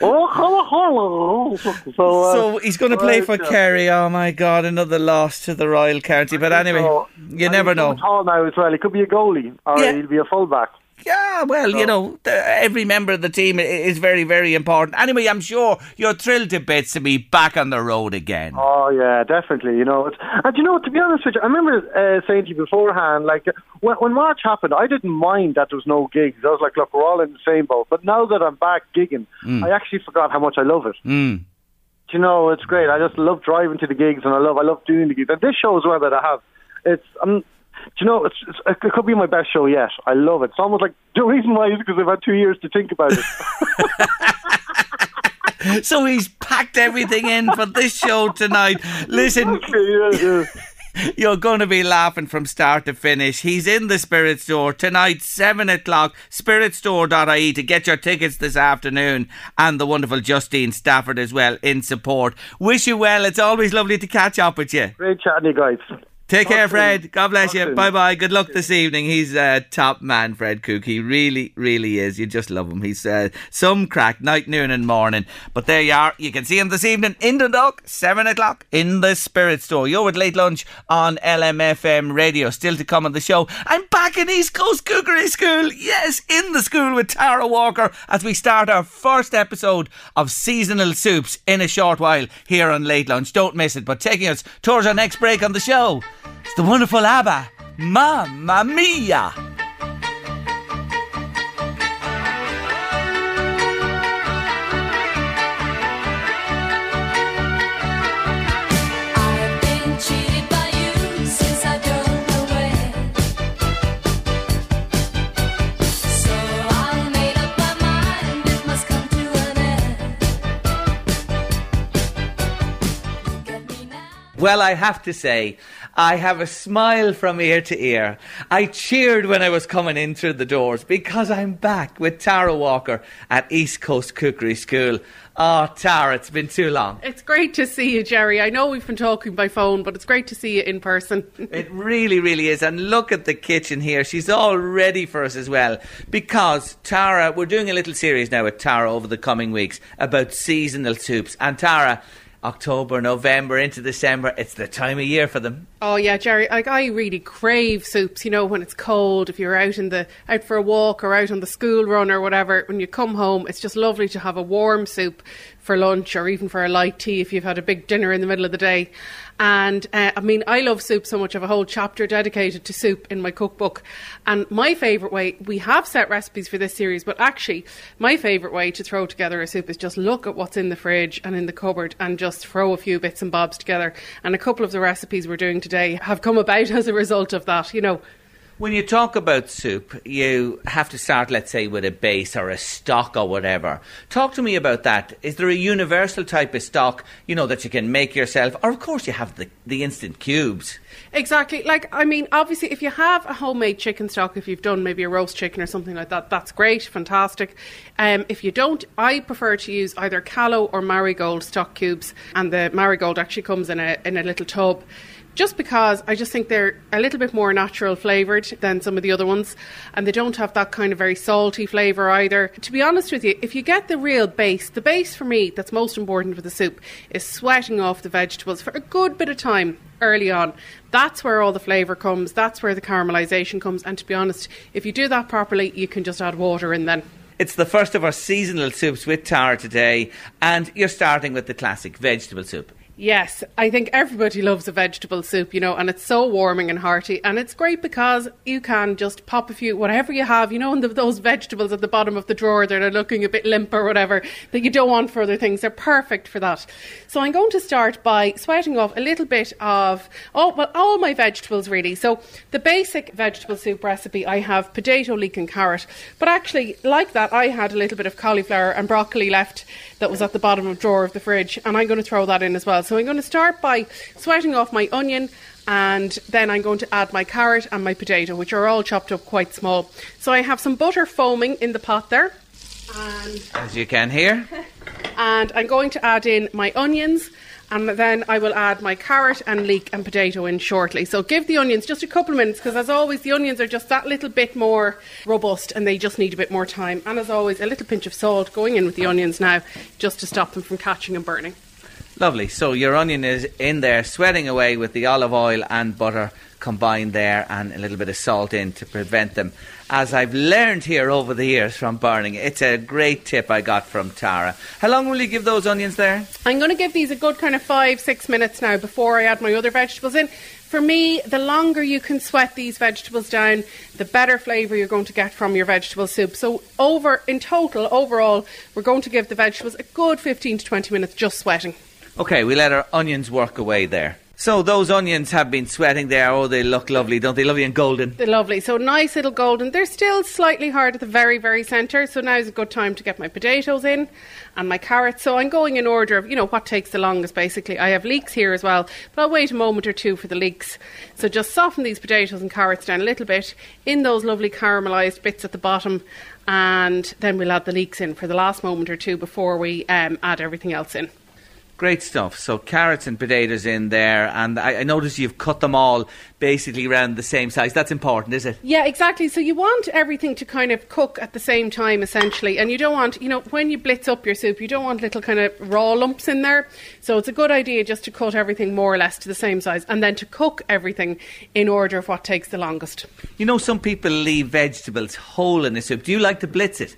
Oh, hello, hello. So, uh, So he's going to play for yeah. Kerry. Oh my God, another loss to the Royal County. But anyway, So, you never know. Tall now as well. He could be a goalie, or Yeah. he'll be a fullback. Yeah, well, you know, the, every member of the team is very, very important. Anyway, I'm sure you're thrilled to bits to be back on the road again. Oh yeah, definitely. You know, it's, and you know, to be honest with you, I remember uh, saying to you beforehand, like when, when March happened, I didn't mind that there was no gigs. I was like, look, we're all in the same boat. But now that I'm back gigging, I actually forgot how much I love it. Mm. You know, it's great. I just love driving to the gigs, and I love, I love doing the gigs. And this show as well that I have, it's, um, do you know, it's, it's, it could be my best show yet. I love it. It's almost like the reason why is because I've had two years to think about it. So he's packed everything in for this show tonight. Listen, yeah, yeah. you're going to be laughing from start to finish. He's in the Spirit Store tonight, 7 o'clock, spiritstore.ie to get your tickets this afternoon. And the wonderful Justine Stafford as well in support. Wish you well. It's always lovely to catch up with you. Great chatting, you guys. Take care, soon. Fred. God bless Talk you. soon. Bye bye. Good luck this evening. He's a top man, Fred Cooke. He really, really is. You just love him. He's uh, some crack, night, noon, and morning. But there you are. You can see him this evening in Dundalk, 7 o'clock in the Spirit Store. You're with Late Lunch on LMFM Radio. Still to come on the show. I'm back in East Coast Cookery School. Yes, in the school with Tara Walker as we start our first episode of seasonal soups in a short while here on Late Lunch. Don't miss it. But taking us towards our next break on the show. It's the wonderful ABBA. Mamma mia! I've been cheated by you since I don't know when. So I made up my mind it must come to an end. Get me now. Well, I have to say, I have a smile from ear to ear. I cheered when I was coming in through the doors because I'm back with Tara Walker at East Coast Cookery School. Oh, Tara, it's been too long. It's great to see you, Jerry. I know we've been talking by phone, but it's great to see you in person. It really, really is. And look at the kitchen here. She's all ready for us as well. Because Tara, we're doing a little series now with Tara over the coming weeks about seasonal soups. And Tara, October, November, into December, it's the time of year for them. Oh yeah, Jerry. Like I really crave soups. You know, when it's cold, if you're out in the out for a walk or out on the school run or whatever, when you come home, it's just lovely to have a warm soup for lunch or even for a light tea if you've had a big dinner in the middle of the day. And uh, I mean, I love soup so much. I have a whole chapter dedicated to soup in my cookbook. And my favourite way, we have set recipes for this series, but actually, my favourite way to throw together a soup is just look at what's in the fridge and in the cupboard and just throw a few bits and bobs together. And a couple of the recipes we're doing today have come about as a result of that. You know, When you talk about soup, you have to start, let's say, with a base or a stock or whatever. Talk to me about that. Is there a universal type of stock, you know, that you can make yourself? Or, of course, you have the, the instant cubes. Exactly. Like, I mean, obviously, if you have a homemade chicken stock, if you've done maybe a roast chicken or something like that, that's great, fantastic. Um, if you don't, I prefer to use either Kallo or marigold stock cubes, and the marigold actually comes in a in a little tub. Just because I just think they're a little bit more natural flavoured than some of the other ones, and they don't have that kind of very salty flavour either. To be honest with you, if you get the real base, the base for me that's most important for the soup is sweating off the vegetables for a good bit of time early on. That's where all the flavour comes, that's where the caramelisation comes, and to be honest, if you do that properly, you can just add water in then. It's the first of our seasonal soups with Tara today, and you're starting with the classic vegetable soup. Yes, I think everybody loves a vegetable soup, you know, and it's so warming and hearty. And it's great because you can just pop a few, whatever you have, you know, and the, those vegetables at the bottom of the drawer that are looking a bit limp or whatever that you don't want for other things. They're perfect for that. So I'm going to start by sweating off a little bit of, oh, well, all my vegetables really. So the basic vegetable soup recipe, I have potato, leek, and carrot. But actually, like that, I had a little bit of cauliflower and broccoli left that was at the bottom of the drawer of the fridge, and I'm going to throw that in as well. So I'm going to start by sweating off my onion, and then I'm going to add my carrot and my potato, which are all chopped up quite small. So I have some butter foaming in the pot there, and As you can hear. and I'm going to add in my onions and then I will add my carrot and leek and potato in shortly. So give the onions just a couple of minutes because as always the onions are just that little bit more robust and they just need a bit more time. And as always a little pinch of salt going in with the onions now just to stop them from catching and burning. Lovely. So your onion is in there, sweating away with the olive oil and butter combined there, and a little bit of salt in to prevent them. As I've learned here over the years from burning, it's a great tip I got from Tara. How long will you give those onions there? I'm going to give these a good kind of five, six minutes now before I add my other vegetables in. For me, the longer you can sweat these vegetables down, the better flavour you're going to get from your vegetable soup. So, over in total, overall, we're going to give the vegetables a good 15 to 20 minutes just sweating. Okay, we let our onions work away there. So those onions have been sweating there. Oh, they look lovely, don't they? Lovely and golden. They're lovely. So nice little golden. They're still slightly hard at the very, very centre. So now is a good time to get my potatoes in and my carrots. So I'm going in order of, you know, what takes the longest basically. I have leeks here as well, but I'll wait a moment or two for the leeks. So just soften these potatoes and carrots down a little bit in those lovely caramelised bits at the bottom. And then we'll add the leeks in for the last moment or two before we um, add everything else in. Great stuff. So carrots and potatoes in there, and I, I notice you've cut them all basically around the same size. That's important, is it? Yeah, exactly. So you want everything to kind of cook at the same time, essentially, and you don't want, you know, when you blitz up your soup, you don't want little kind of raw lumps in there. So it's a good idea just to cut everything more or less to the same size, and then to cook everything in order of what takes the longest. You know, some people leave vegetables whole in the soup. Do you like to blitz it?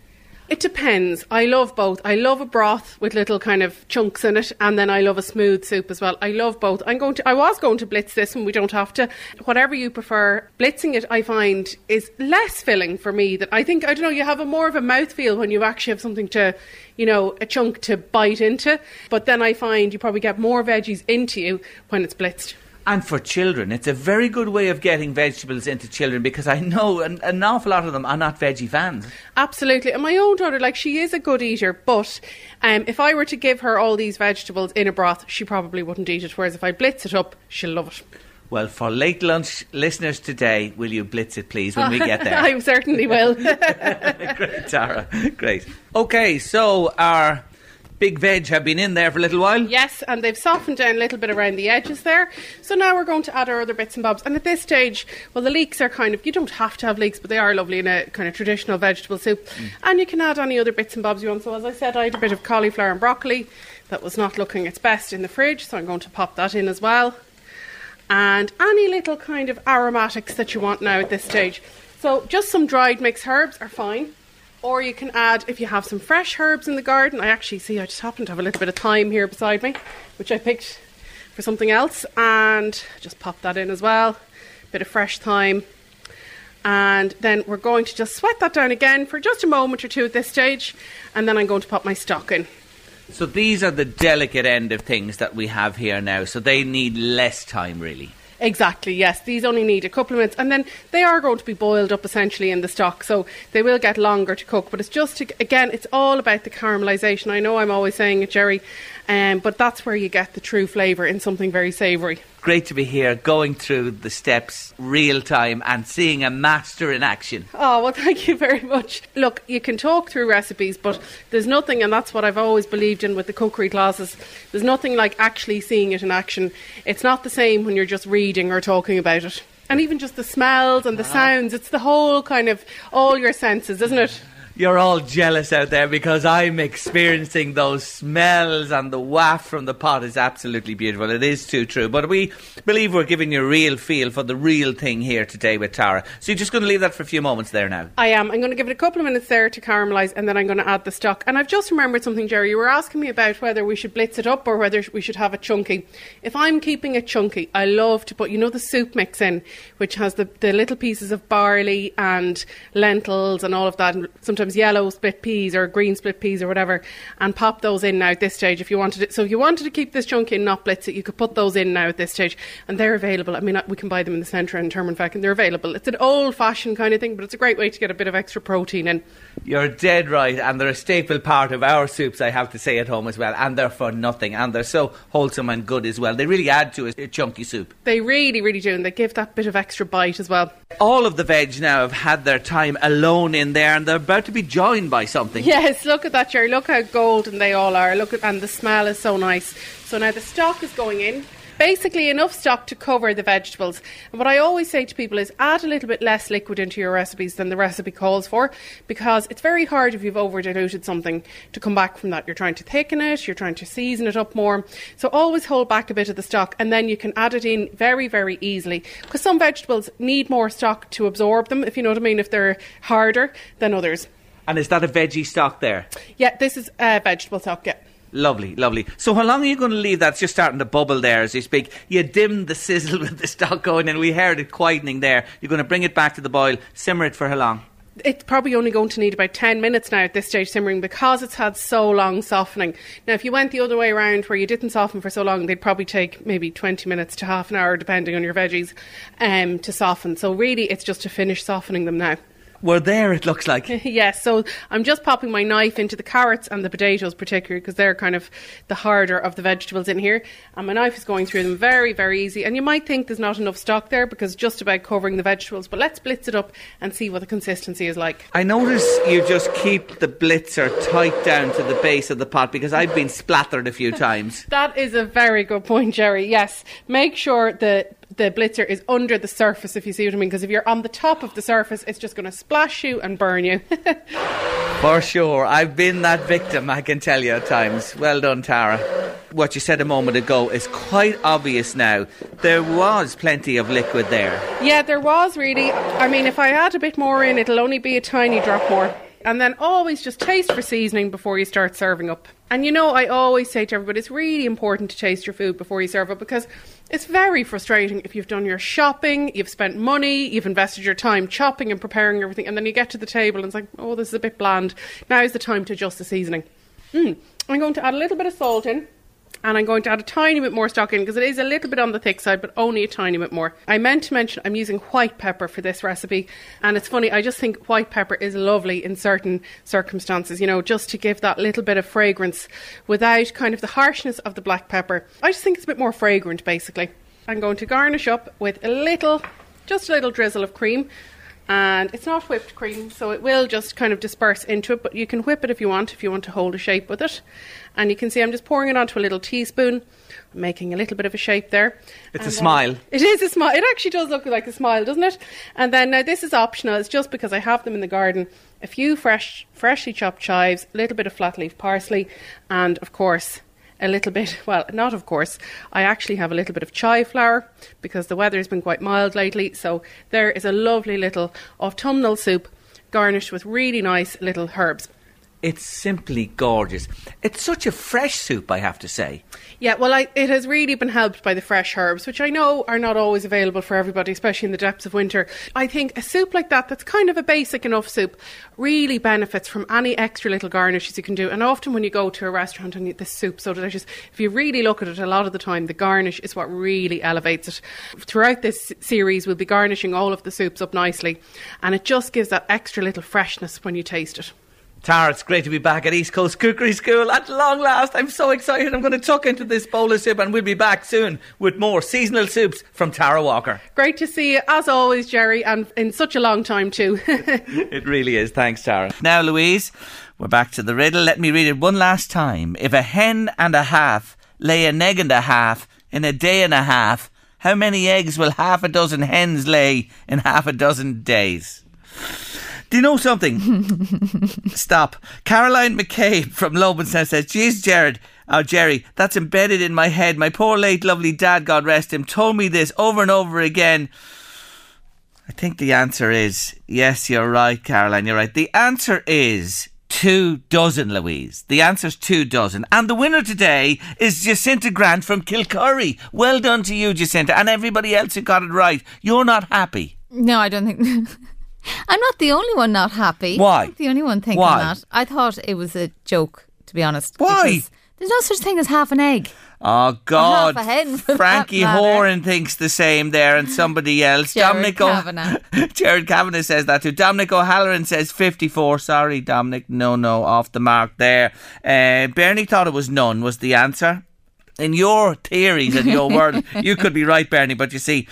It depends. I love both. I love a broth with little kind of chunks in it, and then I love a smooth soup as well. I love both. I'm going to. I was going to blitz this and We don't have to. Whatever you prefer, blitzing it, I find is less filling for me. That I think I don't know. You have a more of a mouthfeel when you actually have something to, you know, a chunk to bite into. But then I find you probably get more veggies into you when it's blitzed. And for children, it's a very good way of getting vegetables into children because I know an, an awful lot of them are not veggie fans. Absolutely. And my own daughter, like, she is a good eater, but um, if I were to give her all these vegetables in a broth, she probably wouldn't eat it. Whereas if I blitz it up, she'll love it. Well, for late lunch listeners today, will you blitz it, please, when we get there? I certainly will. Great, Tara. Great. Okay, so our big veg have been in there for a little while. Yes, and they've softened down a little bit around the edges there. So now we're going to add our other bits and bobs. And at this stage, well, the leeks are kind of, you don't have to have leeks, but they are lovely in a kind of traditional vegetable soup. Mm. And you can add any other bits and bobs you want. So as I said, I had a bit of cauliflower and broccoli that was not looking its best in the fridge, so I'm going to pop that in as well. And any little kind of aromatics that you want now at this stage. So just some dried mixed herbs are fine. Or you can add, if you have some fresh herbs in the garden, I actually see I just happen to have a little bit of thyme here beside me, which I picked for something else, and just pop that in as well. Bit of fresh thyme. And then we're going to just sweat that down again for just a moment or two at this stage, and then I'm going to pop my stock in. So these are the delicate end of things that we have here now. So they need less time, really. Exactly, yes. These only need a couple of minutes, and then they are going to be boiled up essentially in the stock, so they will get longer to cook. But it's just, to, again, it's all about the caramelisation. I know I'm always saying it, Jerry, um, but that's where you get the true flavour in something very savoury. Great to be here, going through the steps real time and seeing a master in action. Oh, well, thank you very much. Look, you can talk through recipes, but there's nothing, and that's what I've always believed in with the cookery classes. There's nothing like actually seeing it in action. It's not the same when you're just reading or talking about it. And even just the smells and the ah. sounds, it's the whole kind of all your senses, isn't it? You're all jealous out there because I'm experiencing those smells and the waft from the pot is absolutely beautiful. It is too true. But we believe we're giving you a real feel for the real thing here today with Tara. So you're just going to leave that for a few moments there now. I am. I'm going to give it a couple of minutes there to caramelise and then I'm going to add the stock. And I've just remembered something, Jerry. You were asking me about whether we should blitz it up or whether we should have it chunky. If I'm keeping it chunky, I love to put, you know, the soup mix in, which has the, the little pieces of barley and lentils and all of that, and sometimes yellow split peas or green split peas or whatever, and pop those in now at this stage if you wanted it. So if you wanted to keep this chunky and not blitz it, you could put those in now at this stage. And they're available. I mean, we can buy them in the centre and term, in Termonfeck and they're available. It's an old fashioned kind of thing, but it's a great way to get a bit of extra protein in. You're dead right, and they're a staple part of our soups, I have to say, at home as well. And they're for nothing, and they're so wholesome and good as well. They really add to a, a chunky soup. They really, really do, and they give that bit of extra bite as well. All of the veg now have had their time alone in there, and they're about to be joined by something. Yes, look at that, Jerry. Look how golden they all are. Look at, and the smell is so nice. So now the stock is going in. Basically, enough stock to cover the vegetables. And what I always say to people is add a little bit less liquid into your recipes than the recipe calls for, because it's very hard if you've over diluted something to come back from that. You're trying to thicken it, you're trying to season it up more. So always hold back a bit of the stock, and then you can add it in very, very easily. Because some vegetables need more stock to absorb them, if you know what I mean, if they're harder than others. And is that a veggie stock there? Yeah, this is uh, vegetable stock, yeah. Lovely, lovely. So how long are you going to leave that? It's just starting to bubble there as you speak. You dimmed the sizzle with the stock going and we heard it quietening there. You're going to bring it back to the boil, simmer it for how long? It's probably only going to need about 10 minutes now at this stage simmering because it's had so long softening. Now, if you went the other way around where you didn't soften for so long, they'd probably take maybe 20 minutes to half an hour, depending on your veggies, um, to soften. So, really, it's just to finish softening them now. We're there, it looks like. yes, so I'm just popping my knife into the carrots and the potatoes, particularly because they're kind of the harder of the vegetables in here. And my knife is going through them very, very easy. And you might think there's not enough stock there because just about covering the vegetables. But let's blitz it up and see what the consistency is like. I notice you just keep the blitzer tight down to the base of the pot because I've been splattered a few times. That is a very good point, Jerry. Yes, make sure that the blitzer is under the surface, if you see what I mean. Because if you're on the top of the surface, it's just going to splash you and burn you. For sure. I've been that victim, I can tell you at times. Well done, Tara. What you said a moment ago is quite obvious now. There was plenty of liquid there. yeah, there was really. I mean, if I add a bit more in, it'll only be a tiny drop more. And then always just taste for seasoning before you start serving up. And you know, I always say to everybody, it's really important to taste your food before you serve it because it's very frustrating if you've done your shopping, you've spent money, you've invested your time chopping and preparing everything, and then you get to the table and it's like, oh, this is a bit bland. Now is the time to adjust the seasoning. Mm. I'm going to add a little bit of salt in. And I'm going to add a tiny bit more stock in because it is a little bit on the thick side, but only a tiny bit more. I meant to mention I'm using white pepper for this recipe. And it's funny, I just think white pepper is lovely in certain circumstances, you know, just to give that little bit of fragrance without kind of the harshness of the black pepper. I just think it's a bit more fragrant, basically. I'm going to garnish up with a little, just a little drizzle of cream. And it's not whipped cream, so it will just kind of disperse into it, but you can whip it if you want, if you want to hold a shape with it. And you can see I'm just pouring it onto a little teaspoon, making a little bit of a shape there. It's And a smile. It is a smile. It actually does look like a smile, doesn't it? And then now this is optional. It's just because I have them in the garden. A few fresh, freshly chopped chives, a little bit of flat leaf parsley, and of course a little bit. Well, not of course. I actually have a little bit of chive flower because the weather has been quite mild lately. So there is a lovely little autumnal soup garnished with really nice little herbs. It's simply gorgeous. It's such a fresh soup, I have to say. Yeah, well, I, it has really been helped by the fresh herbs, which I know are not always available for everybody, especially in the depths of winter. I think a soup like that, that's kind of a basic enough soup, really benefits from any extra little garnishes you can do. And often when you go to a restaurant and you, this soup's so delicious, if you really look at it, a lot of the time the garnish is what really elevates it. Throughout this series, we'll be garnishing all of the soups up nicely, and it just gives that extra little freshness when you taste it. Tara, it's great to be back at East Coast Cookery School at long last. I'm so excited. I'm going to tuck into this bowl of soup and we'll be back soon with more seasonal soups from Tara Walker. Great to see you, as always, Jerry, and in such a long time too. It really is. Thanks, Tara. Now, Louise, we're back to the riddle. Let me read it one last time. If a hen and a half lay an egg and a half in a day and a half, how many eggs will half a dozen hens lay in half a dozen days? Do you know something? Stop. Caroline McCabe from Lobinstown says, Jeez, Jared, oh, Jerry, that's embedded in my head. My poor late lovely dad, God rest him, told me this over and over again. I think the answer is yes, you're right, Caroline, you're right. The answer is two dozen, Louise. The answer's two dozen. And the winner today is Jacinta Grant from Kilcurry. Well done to you, Jacinta, and everybody else who got it right. You're not happy. No, I don't think. I'm not the only one not happy. Why? I'm the only one thinking Why? that. I thought it was a joke, to be honest. Why? There's no such thing as half an egg. Oh God! half a hen, for Frankie. Horan thinks the same there, and somebody else. Jared Dominic Kavanagh. Jared Kavanagh says that too. Dominic O'Halloran says fifty-four. Sorry, Dominic. No, no, off the mark there. Uh, Bernie thought it was none. Was the answer? In your theories and your world, you could be right, Bernie. But you see.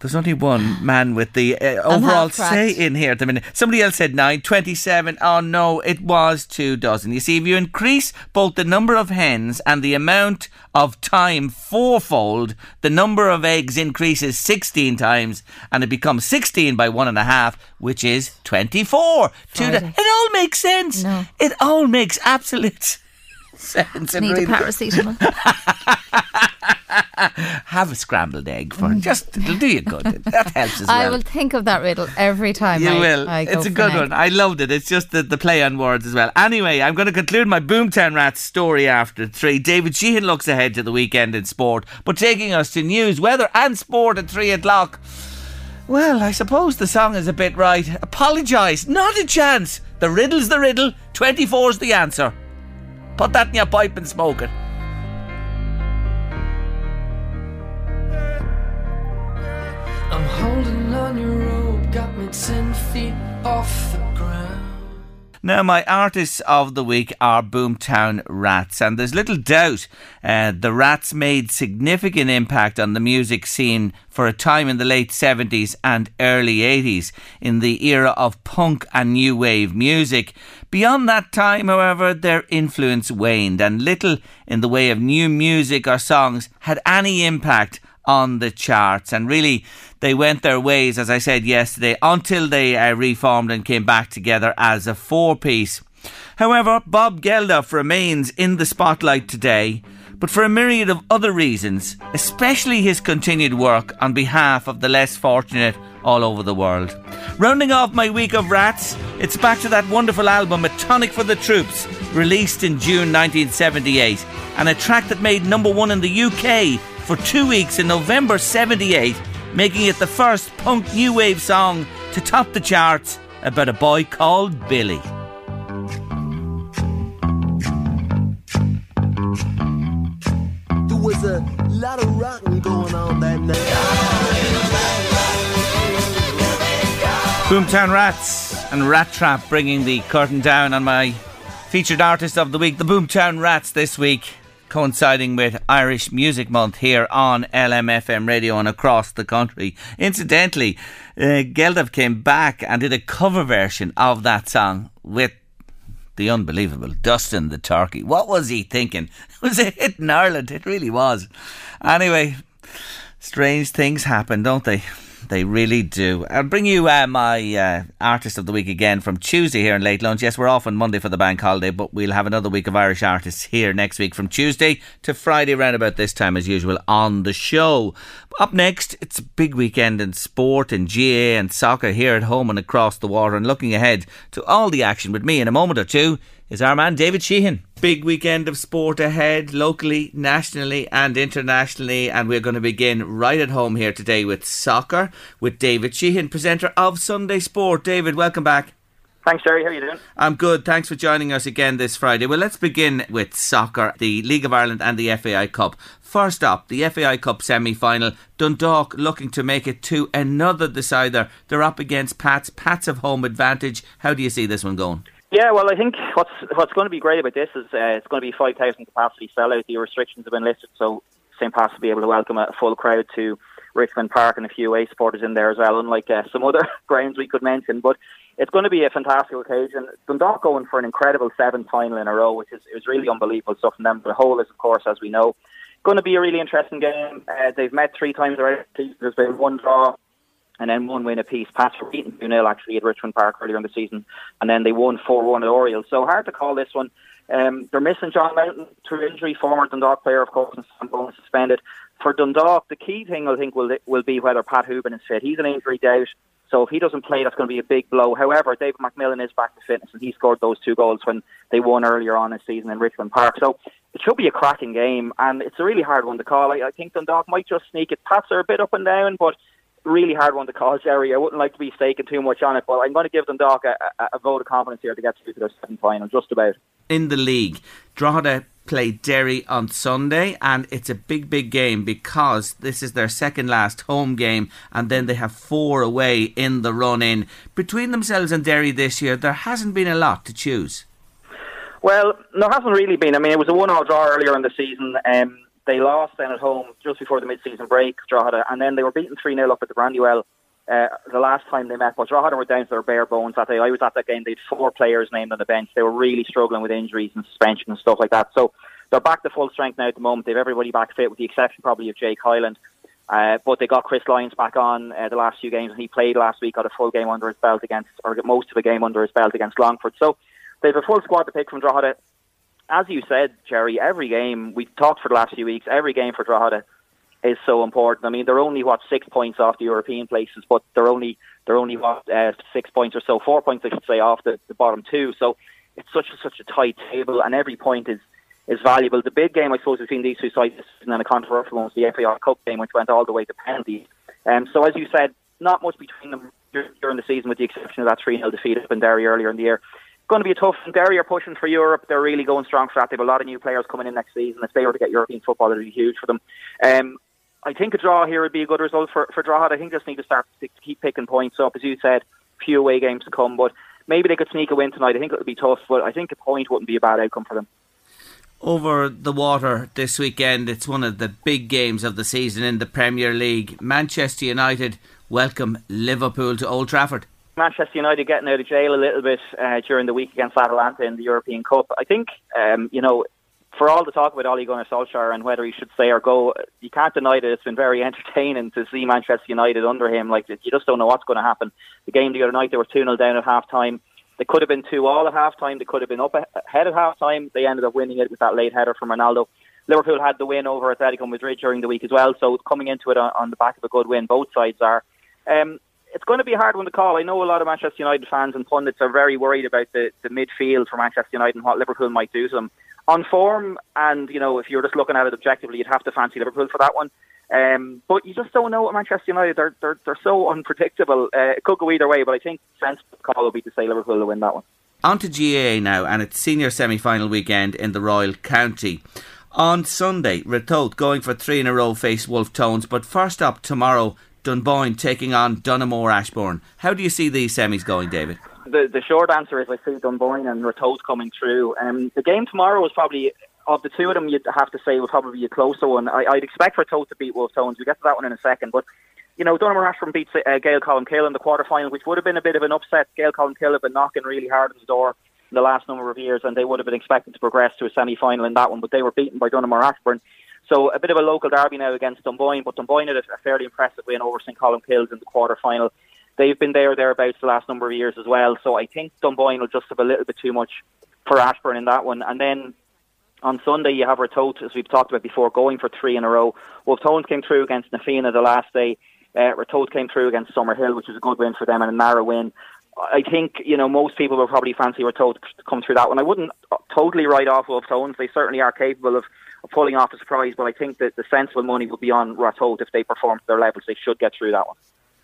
There's only one man with the uh, overall say in here at the minute. Somebody else said nine, 27. Oh no, it was two dozen. You see, if you increase both the number of hens and the amount of time fourfold, the number of eggs increases 16 times and it becomes 16 by one and a half, which is 24. Two do- it all makes sense. No. It all makes absolute Need a paracetamol. Have a scrambled egg for mm. just it'll do you good. That helps as well. I will think of that riddle every time. You I, will. I it's a good one. I loved it. It's just the, the play on words as well. Anyway, I'm going to conclude my Boomtown Rats story after three. David Sheehan looks ahead to the weekend in sport, but taking us to news, weather, and sport at three o'clock. Well, I suppose the song is a bit right. Apologise. Not a chance. The riddle's the riddle. 24's the answer. Put that in your pipe and smoke it. I'm holding on your rope, got me ten feet off the ground. Now, my artists of the week are Boomtown Rats, and there's little doubt uh, the Rats made significant impact on the music scene for a time in the late 70s and early 80s in the era of punk and new wave music. Beyond that time, however, their influence waned, and little in the way of new music or songs had any impact on the charts. And really, they went their ways, as I said yesterday, until they uh, reformed and came back together as a four piece. However, Bob Geldof remains in the spotlight today, but for a myriad of other reasons, especially his continued work on behalf of the less fortunate all over the world. Rounding off my week of rats, it's back to that wonderful album, A Tonic for the Troops, released in June 1978, and a track that made number one in the UK for two weeks in November 78, making it the first punk new wave song to top the charts about a boy called Billy. There was a lot of rocking going on that night. Boomtown Rats and Rat Trap bringing the curtain down on my featured artist of the week, the Boomtown Rats, this week coinciding with Irish Music Month here on LMFM radio and across the country. Incidentally, uh, Geldof came back and did a cover version of that song with the unbelievable Dustin the Turkey. What was he thinking? It was a hit in Ireland. It really was. Anyway, strange things happen, don't they? They really do. I'll bring you uh, my uh, artist of the week again from Tuesday here in late lunch. Yes, we're off on Monday for the bank holiday, but we'll have another week of Irish artists here next week from Tuesday to Friday, around about this time as usual on the show. Up next, it's a big weekend in sport and GAA and soccer here at home and across the water. And looking ahead to all the action with me in a moment or two is our man David Sheehan. Big weekend of sport ahead, locally, nationally, and internationally. And we're going to begin right at home here today with soccer with David Sheehan, presenter of Sunday Sport. David, welcome back. Thanks, Jerry. How are you doing? I'm good. Thanks for joining us again this Friday. Well, let's begin with soccer, the League of Ireland and the FAI Cup. First up, the FAI Cup semi final. Dundalk looking to make it to another decider. They're up against Pats. Pats have home advantage. How do you see this one going? Yeah, well, I think what's what's going to be great about this is uh, it's going to be 5,000 capacity sellout. The restrictions have been lifted, so St. Pat's will be able to welcome a full crowd to Richmond Park and a few away supporters in there as well, unlike uh, some other grounds we could mention. But it's going to be a fantastic occasion. Dundalk going for an incredible seventh final in a row, which is, is really unbelievable stuff from them. The whole is, of course, as we know, going to be a really interesting game. Uh, they've met three times already. There's been one draw and then one win apiece. Pats were beaten 2 0 actually at Richmond Park earlier in the season, and then they won 4 1 at Orioles. So hard to call this one. Um, they're missing John Mountney through injury, former Dundalk player, of course, and Sam Bone suspended. For Dundalk, the key thing I think will will be whether Pat Hoban is fit. He's an injury doubt, so if he doesn't play, that's going to be a big blow. However, David McMillan is back to fitness, and he scored those two goals when they won earlier on this season in Richmond Park. So it should be a cracking game, and it's a really hard one to call. I, I think Dundalk might just sneak it. Pats are a bit up and down, but really hard one to call, Jerry. I wouldn't like to be staking too much on it, but I'm going to give Dundalk a, a, a vote of confidence here to get through to their second final, just about. In the league, Drogheda play Derry on Sunday, and it's a big, big game because this is their second last home game, and then they have four away in the run in. Between themselves and Derry this year, there hasn't been a lot to choose. Well, there hasn't really been. I mean, it was a one-all draw earlier in the season. Um, they lost then at home just before the mid-season break, Drogheda, and then they were beaten 3 0 up at the Brandywell uh, the last time they met. But Drogheda were down to their bare bones that day. I was at that game. They had four players named on the bench. They were really struggling with injuries and suspension and stuff like that. So they're back to full strength now at the moment. They've everybody back fit, with the exception probably of Jake Hyland. Uh, but they got Chris Lyons back on uh, the last few games, and he played last week. Got a full game under his belt against, or most of a game under his belt against Longford. So they have a full squad to pick from Drogheda as you said, Jerry, every game we've talked for the last few weeks, every game for Drogheda is so important. I mean, they're only what six points off the European places, but they're only they're only what uh, six points or so, four points I should say, off the, the bottom two. So it's such a, such a tight table, and every point is is valuable. The big game, I suppose, between these two sides, and then a controversial one was the FAI Cup game, which went all the way to penalties. Um, so as you said, not much between them during the season, with the exception of that 3 0 defeat up in Derry earlier in the year going to be a tough. Derry are pushing for Europe. They're really going strong for that. They have a lot of new players coming in next season. If they were to get European football, it would be huge for them. Um, I think a draw here would be a good result for for Drogheda. I think just need to start to keep picking points up. As you said, few away games to come, but maybe they could sneak a win tonight. I think it would be tough, but I think a point wouldn't be a bad outcome for them. Over the water this weekend, it's one of the big games of the season in the Premier League. Manchester United welcome Liverpool to Old Trafford. Manchester United getting out of jail a little bit uh, during the week against Atalanta in the European Cup. I think, um, you know, for all the talk about Ole Gunnar Solskjaer and whether he should stay or go, you can't deny that it's been very entertaining to see Manchester United under him. Like you just don't know what's going to happen. The game the other night, they were two 0 down at half time. They could have been two all at half time. They could have been up ahead at half time. They ended up winning it with that late header from Ronaldo. Liverpool had the win over Atletico Madrid during the week as well. So coming into it on, on the back of a good win, both sides are. Um, it's going to be a hard one to call. I know a lot of Manchester United fans and pundits are very worried about the, the midfield for Manchester United and what Liverpool might do to them. On form, and you know, if you're just looking at it objectively, you'd have to fancy Liverpool for that one. Um, but you just don't know what Manchester United. They're they're, they're so unpredictable. Uh, it could go either way, but I think sensible call would be to say Liverpool will win that one. On to GAA now, and it's senior semi-final weekend in the Royal County. On Sunday, Ratoath going for three in a row face Wolfe Tones, but first up tomorrow, Dunboyne taking on Donaghmore Ashbourne. How do you see these semis going, David? The the short answer is I see Dunboyne and Ratoath coming through. Um, the game tomorrow is probably of the two of them, you'd have to say would probably be a closer one. I, I'd expect Ratoath to beat Wolfe Tones. We get to that one in a second, but you know, Donaghmore Ashbourne beats uh, Gaeil Colmcille in the quarter final, which would have been a bit of an upset. Gaeil Colmcille have been knocking really hard on the door in the last number of years, and they would have been expected to progress to a semi final in that one, but they were beaten by Donaghmore Ashbourne. So a bit of a local derby now against Dunboyne, but Dunboyne had a fairly impressive win over St Colmcille in the quarter final. They've been there thereabouts the last number of years as well, so I think Dunboyne will just have a little bit too much for Ashbourne in that one. And then on Sunday you have Ratoath, as we've talked about before, going for three in a row. Wolfe Tones came through against Na Fianna the last day. Uh, Ratoath came through against Summerhill, which was a good win for them and a narrow win. I think you know most people will probably fancy Ratoath to come through that one. I wouldn't totally write off Wolfe Tones; they certainly are capable of, of pulling off a surprise. But I think that the sensible money will be on Ratoath if they perform to their levels. They should get through that one.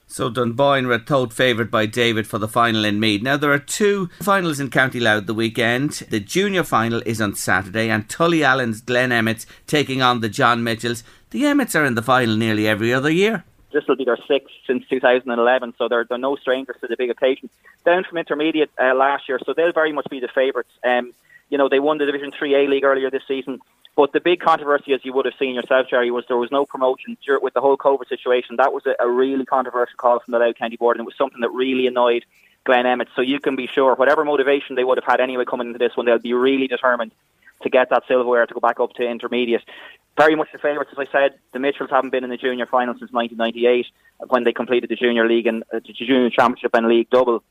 So Dunboyne Ratoath favoured by David for the final in Meath. Now there are two finals in County Louth the weekend. The junior final is on Saturday and Tullyallen's Glen Emmets taking on the John Mitchells. The Emmets are in the final nearly every other year. This will be their sixth since 2011, so they're, they're no strangers to the big occasion. Down from intermediate uh, last year, so they'll very much be the favourites. Um, you know, they won the Division 3A league earlier this season. But the big controversy, as you would have seen yourself, Jerry, was there was no promotion with the whole COVID situation. That was a, really controversial call from the Louth County Board, and it was something that really annoyed Glen Emmett. So you can be sure, whatever motivation they would have had anyway coming into this one, they'll be really determined to get that silverware to go back up to intermediate. Very much the favourites, as I said. The Mitchells haven't been in the junior final since 1998 when they completed the junior league and uh, the junior championship and league double.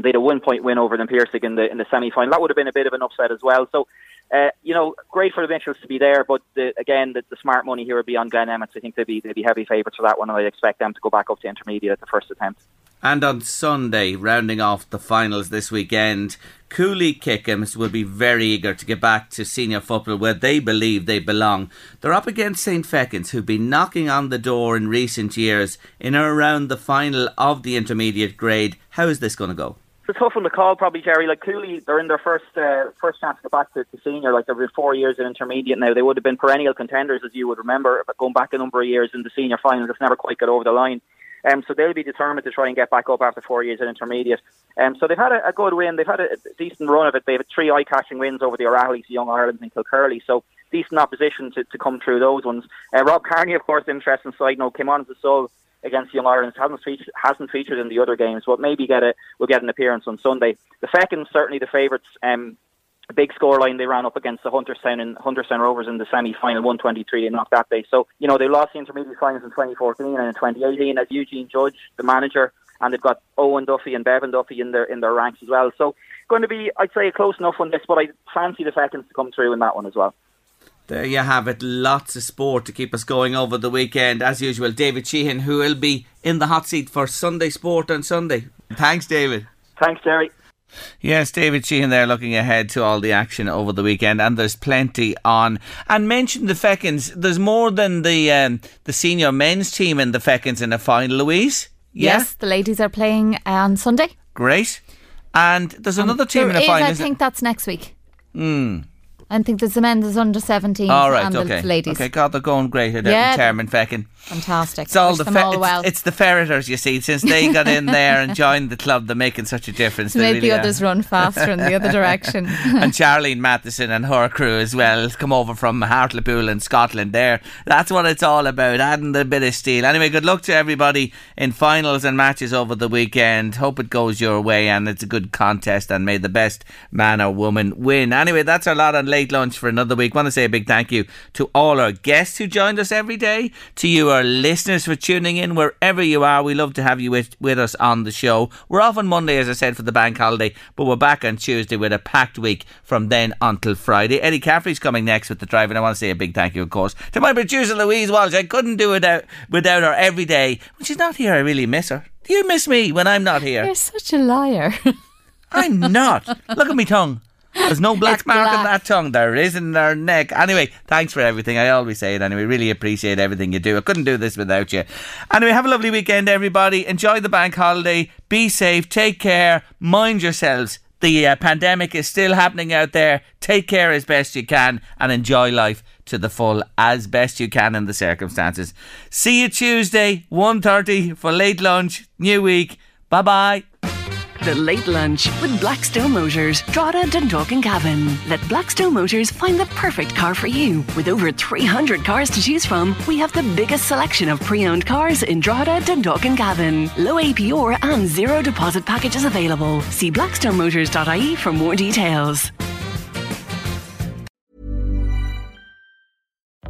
They had a one point win over them Piercing in the in the semi final. That would have been a bit of an upset as well. So uh, you know, great for the Mitchells to be there, but the, again, the, the, smart money here would be on Glen Emmets. I think they'd be they'd be heavy favourites for that one, and I'd expect them to go back up to intermediate at the first attempt. And on Sunday, rounding off the finals this weekend, Cooley Kickhams will be very eager to get back to senior football where they believe they belong. They're up against St Feckin's, who've been knocking on the door in recent years in or around the final of the intermediate grade. How is this going to go? It's a tough one to call, probably Jerry. Like Cooley, they're in their first uh, first chance to go back to, to senior. Like they've been four years in intermediate now. They would have been perennial contenders, as you would remember, but going back a number of years in the senior finals, they've never quite got over the line. Um, so they'll be determined to try and get back up after four years in intermediate. Um, so they've had a, a good win. They've had a, decent run of it. They've had three eye-catching wins over the O'Reillys, Young Ireland, and Kilcurry. So decent opposition to, to come through those ones. Uh, Rob Carney, of course, interesting side note, came on as a sub against Young Ireland. Hasn't featured, hasn't featured in the other games, but maybe get a will get an appearance on Sunday. The second, certainly the favourites. Um, big scoreline they ran up against the Hunterstown and Hunterstown Rovers in the semi-final, 123 they knocked that day. So, you know, they lost the intermediate finals in 2014 and in 2018 as Eugene Judge, the manager, and they've got Owen Duffy and Bevan Duffy in their in their ranks as well. So, going to be, I'd say, a close enough on this, but I fancy the seconds to come through in that one as well. There you have it. Lots of sport to keep us going over the weekend. As usual, David Sheehan, who will be in the hot seat for Sunday Sport on Sunday. Thanks, David. Thanks, Jerry. Yes, David Sheehan there looking ahead to all the action over the weekend, and there's plenty on. And mention the Feckins. There's more than the um, the senior men's team in the Feckins in the final, Louise. Yes, the ladies are playing on Sunday. Great. And there's um, another team in the final. I think that's next week. Hmm. I think there's the men, there's under 17 All right, and okay. the ladies. Okay, God, they're going great at Yeah. Termonfeckin. Fantastic. It's all Wish the fe- all it's, well. it's the ferreters, you see. Since they got in there and joined the club, they're making such a difference. make really the are. others run faster in the other direction. and Charlene Matheson and her crew as well come over from Hartlepool in Scotland there. That's what it's all about, adding a bit of steel. Anyway, good luck to everybody in finals and matches over the weekend. Hope it goes your way and it's a good contest and may the best man or woman win. Anyway, that's our lot on late lunch for another week. Want to say a big thank you to all our guests who joined us every day, to you, our listeners, for tuning in wherever you are. We love to have you with, with us on the show. We're off on Monday, as I said, for the bank holiday, but we're back on Tuesday with a packed week from then until Friday. Eddie Caffrey's coming next with the drive, and I want to say a big thank you, of course, to my producer Louise Walsh. I couldn't do it out, without her every day. When she's not here, I really miss her. Do you miss me when I'm not here? You're such a liar. I'm not. Look at me tongue. There's no black mark on that tongue. There is in her neck. Anyway, thanks for everything. I always say it anyway. Really appreciate everything you do. I couldn't do this without you. Anyway, have a lovely weekend, everybody. Enjoy the bank holiday. Be safe. Take care. Mind yourselves. The uh, pandemic is still happening out there. Take care as best you can and enjoy life to the full as best you can in the circumstances. See you Tuesday, 1.30 for late lunch. New week. Bye bye. The Late Lunch with Blackstone Motors, Drogheda, Dundalk and Cavan. Let Blackstone Motors find the perfect car for you. With over 300 cars to choose from, we have the biggest selection of pre-owned cars in Drogheda, Dundalk and Cavan. Low APR and zero deposit packages available. See blackstonemotors.ie for more details.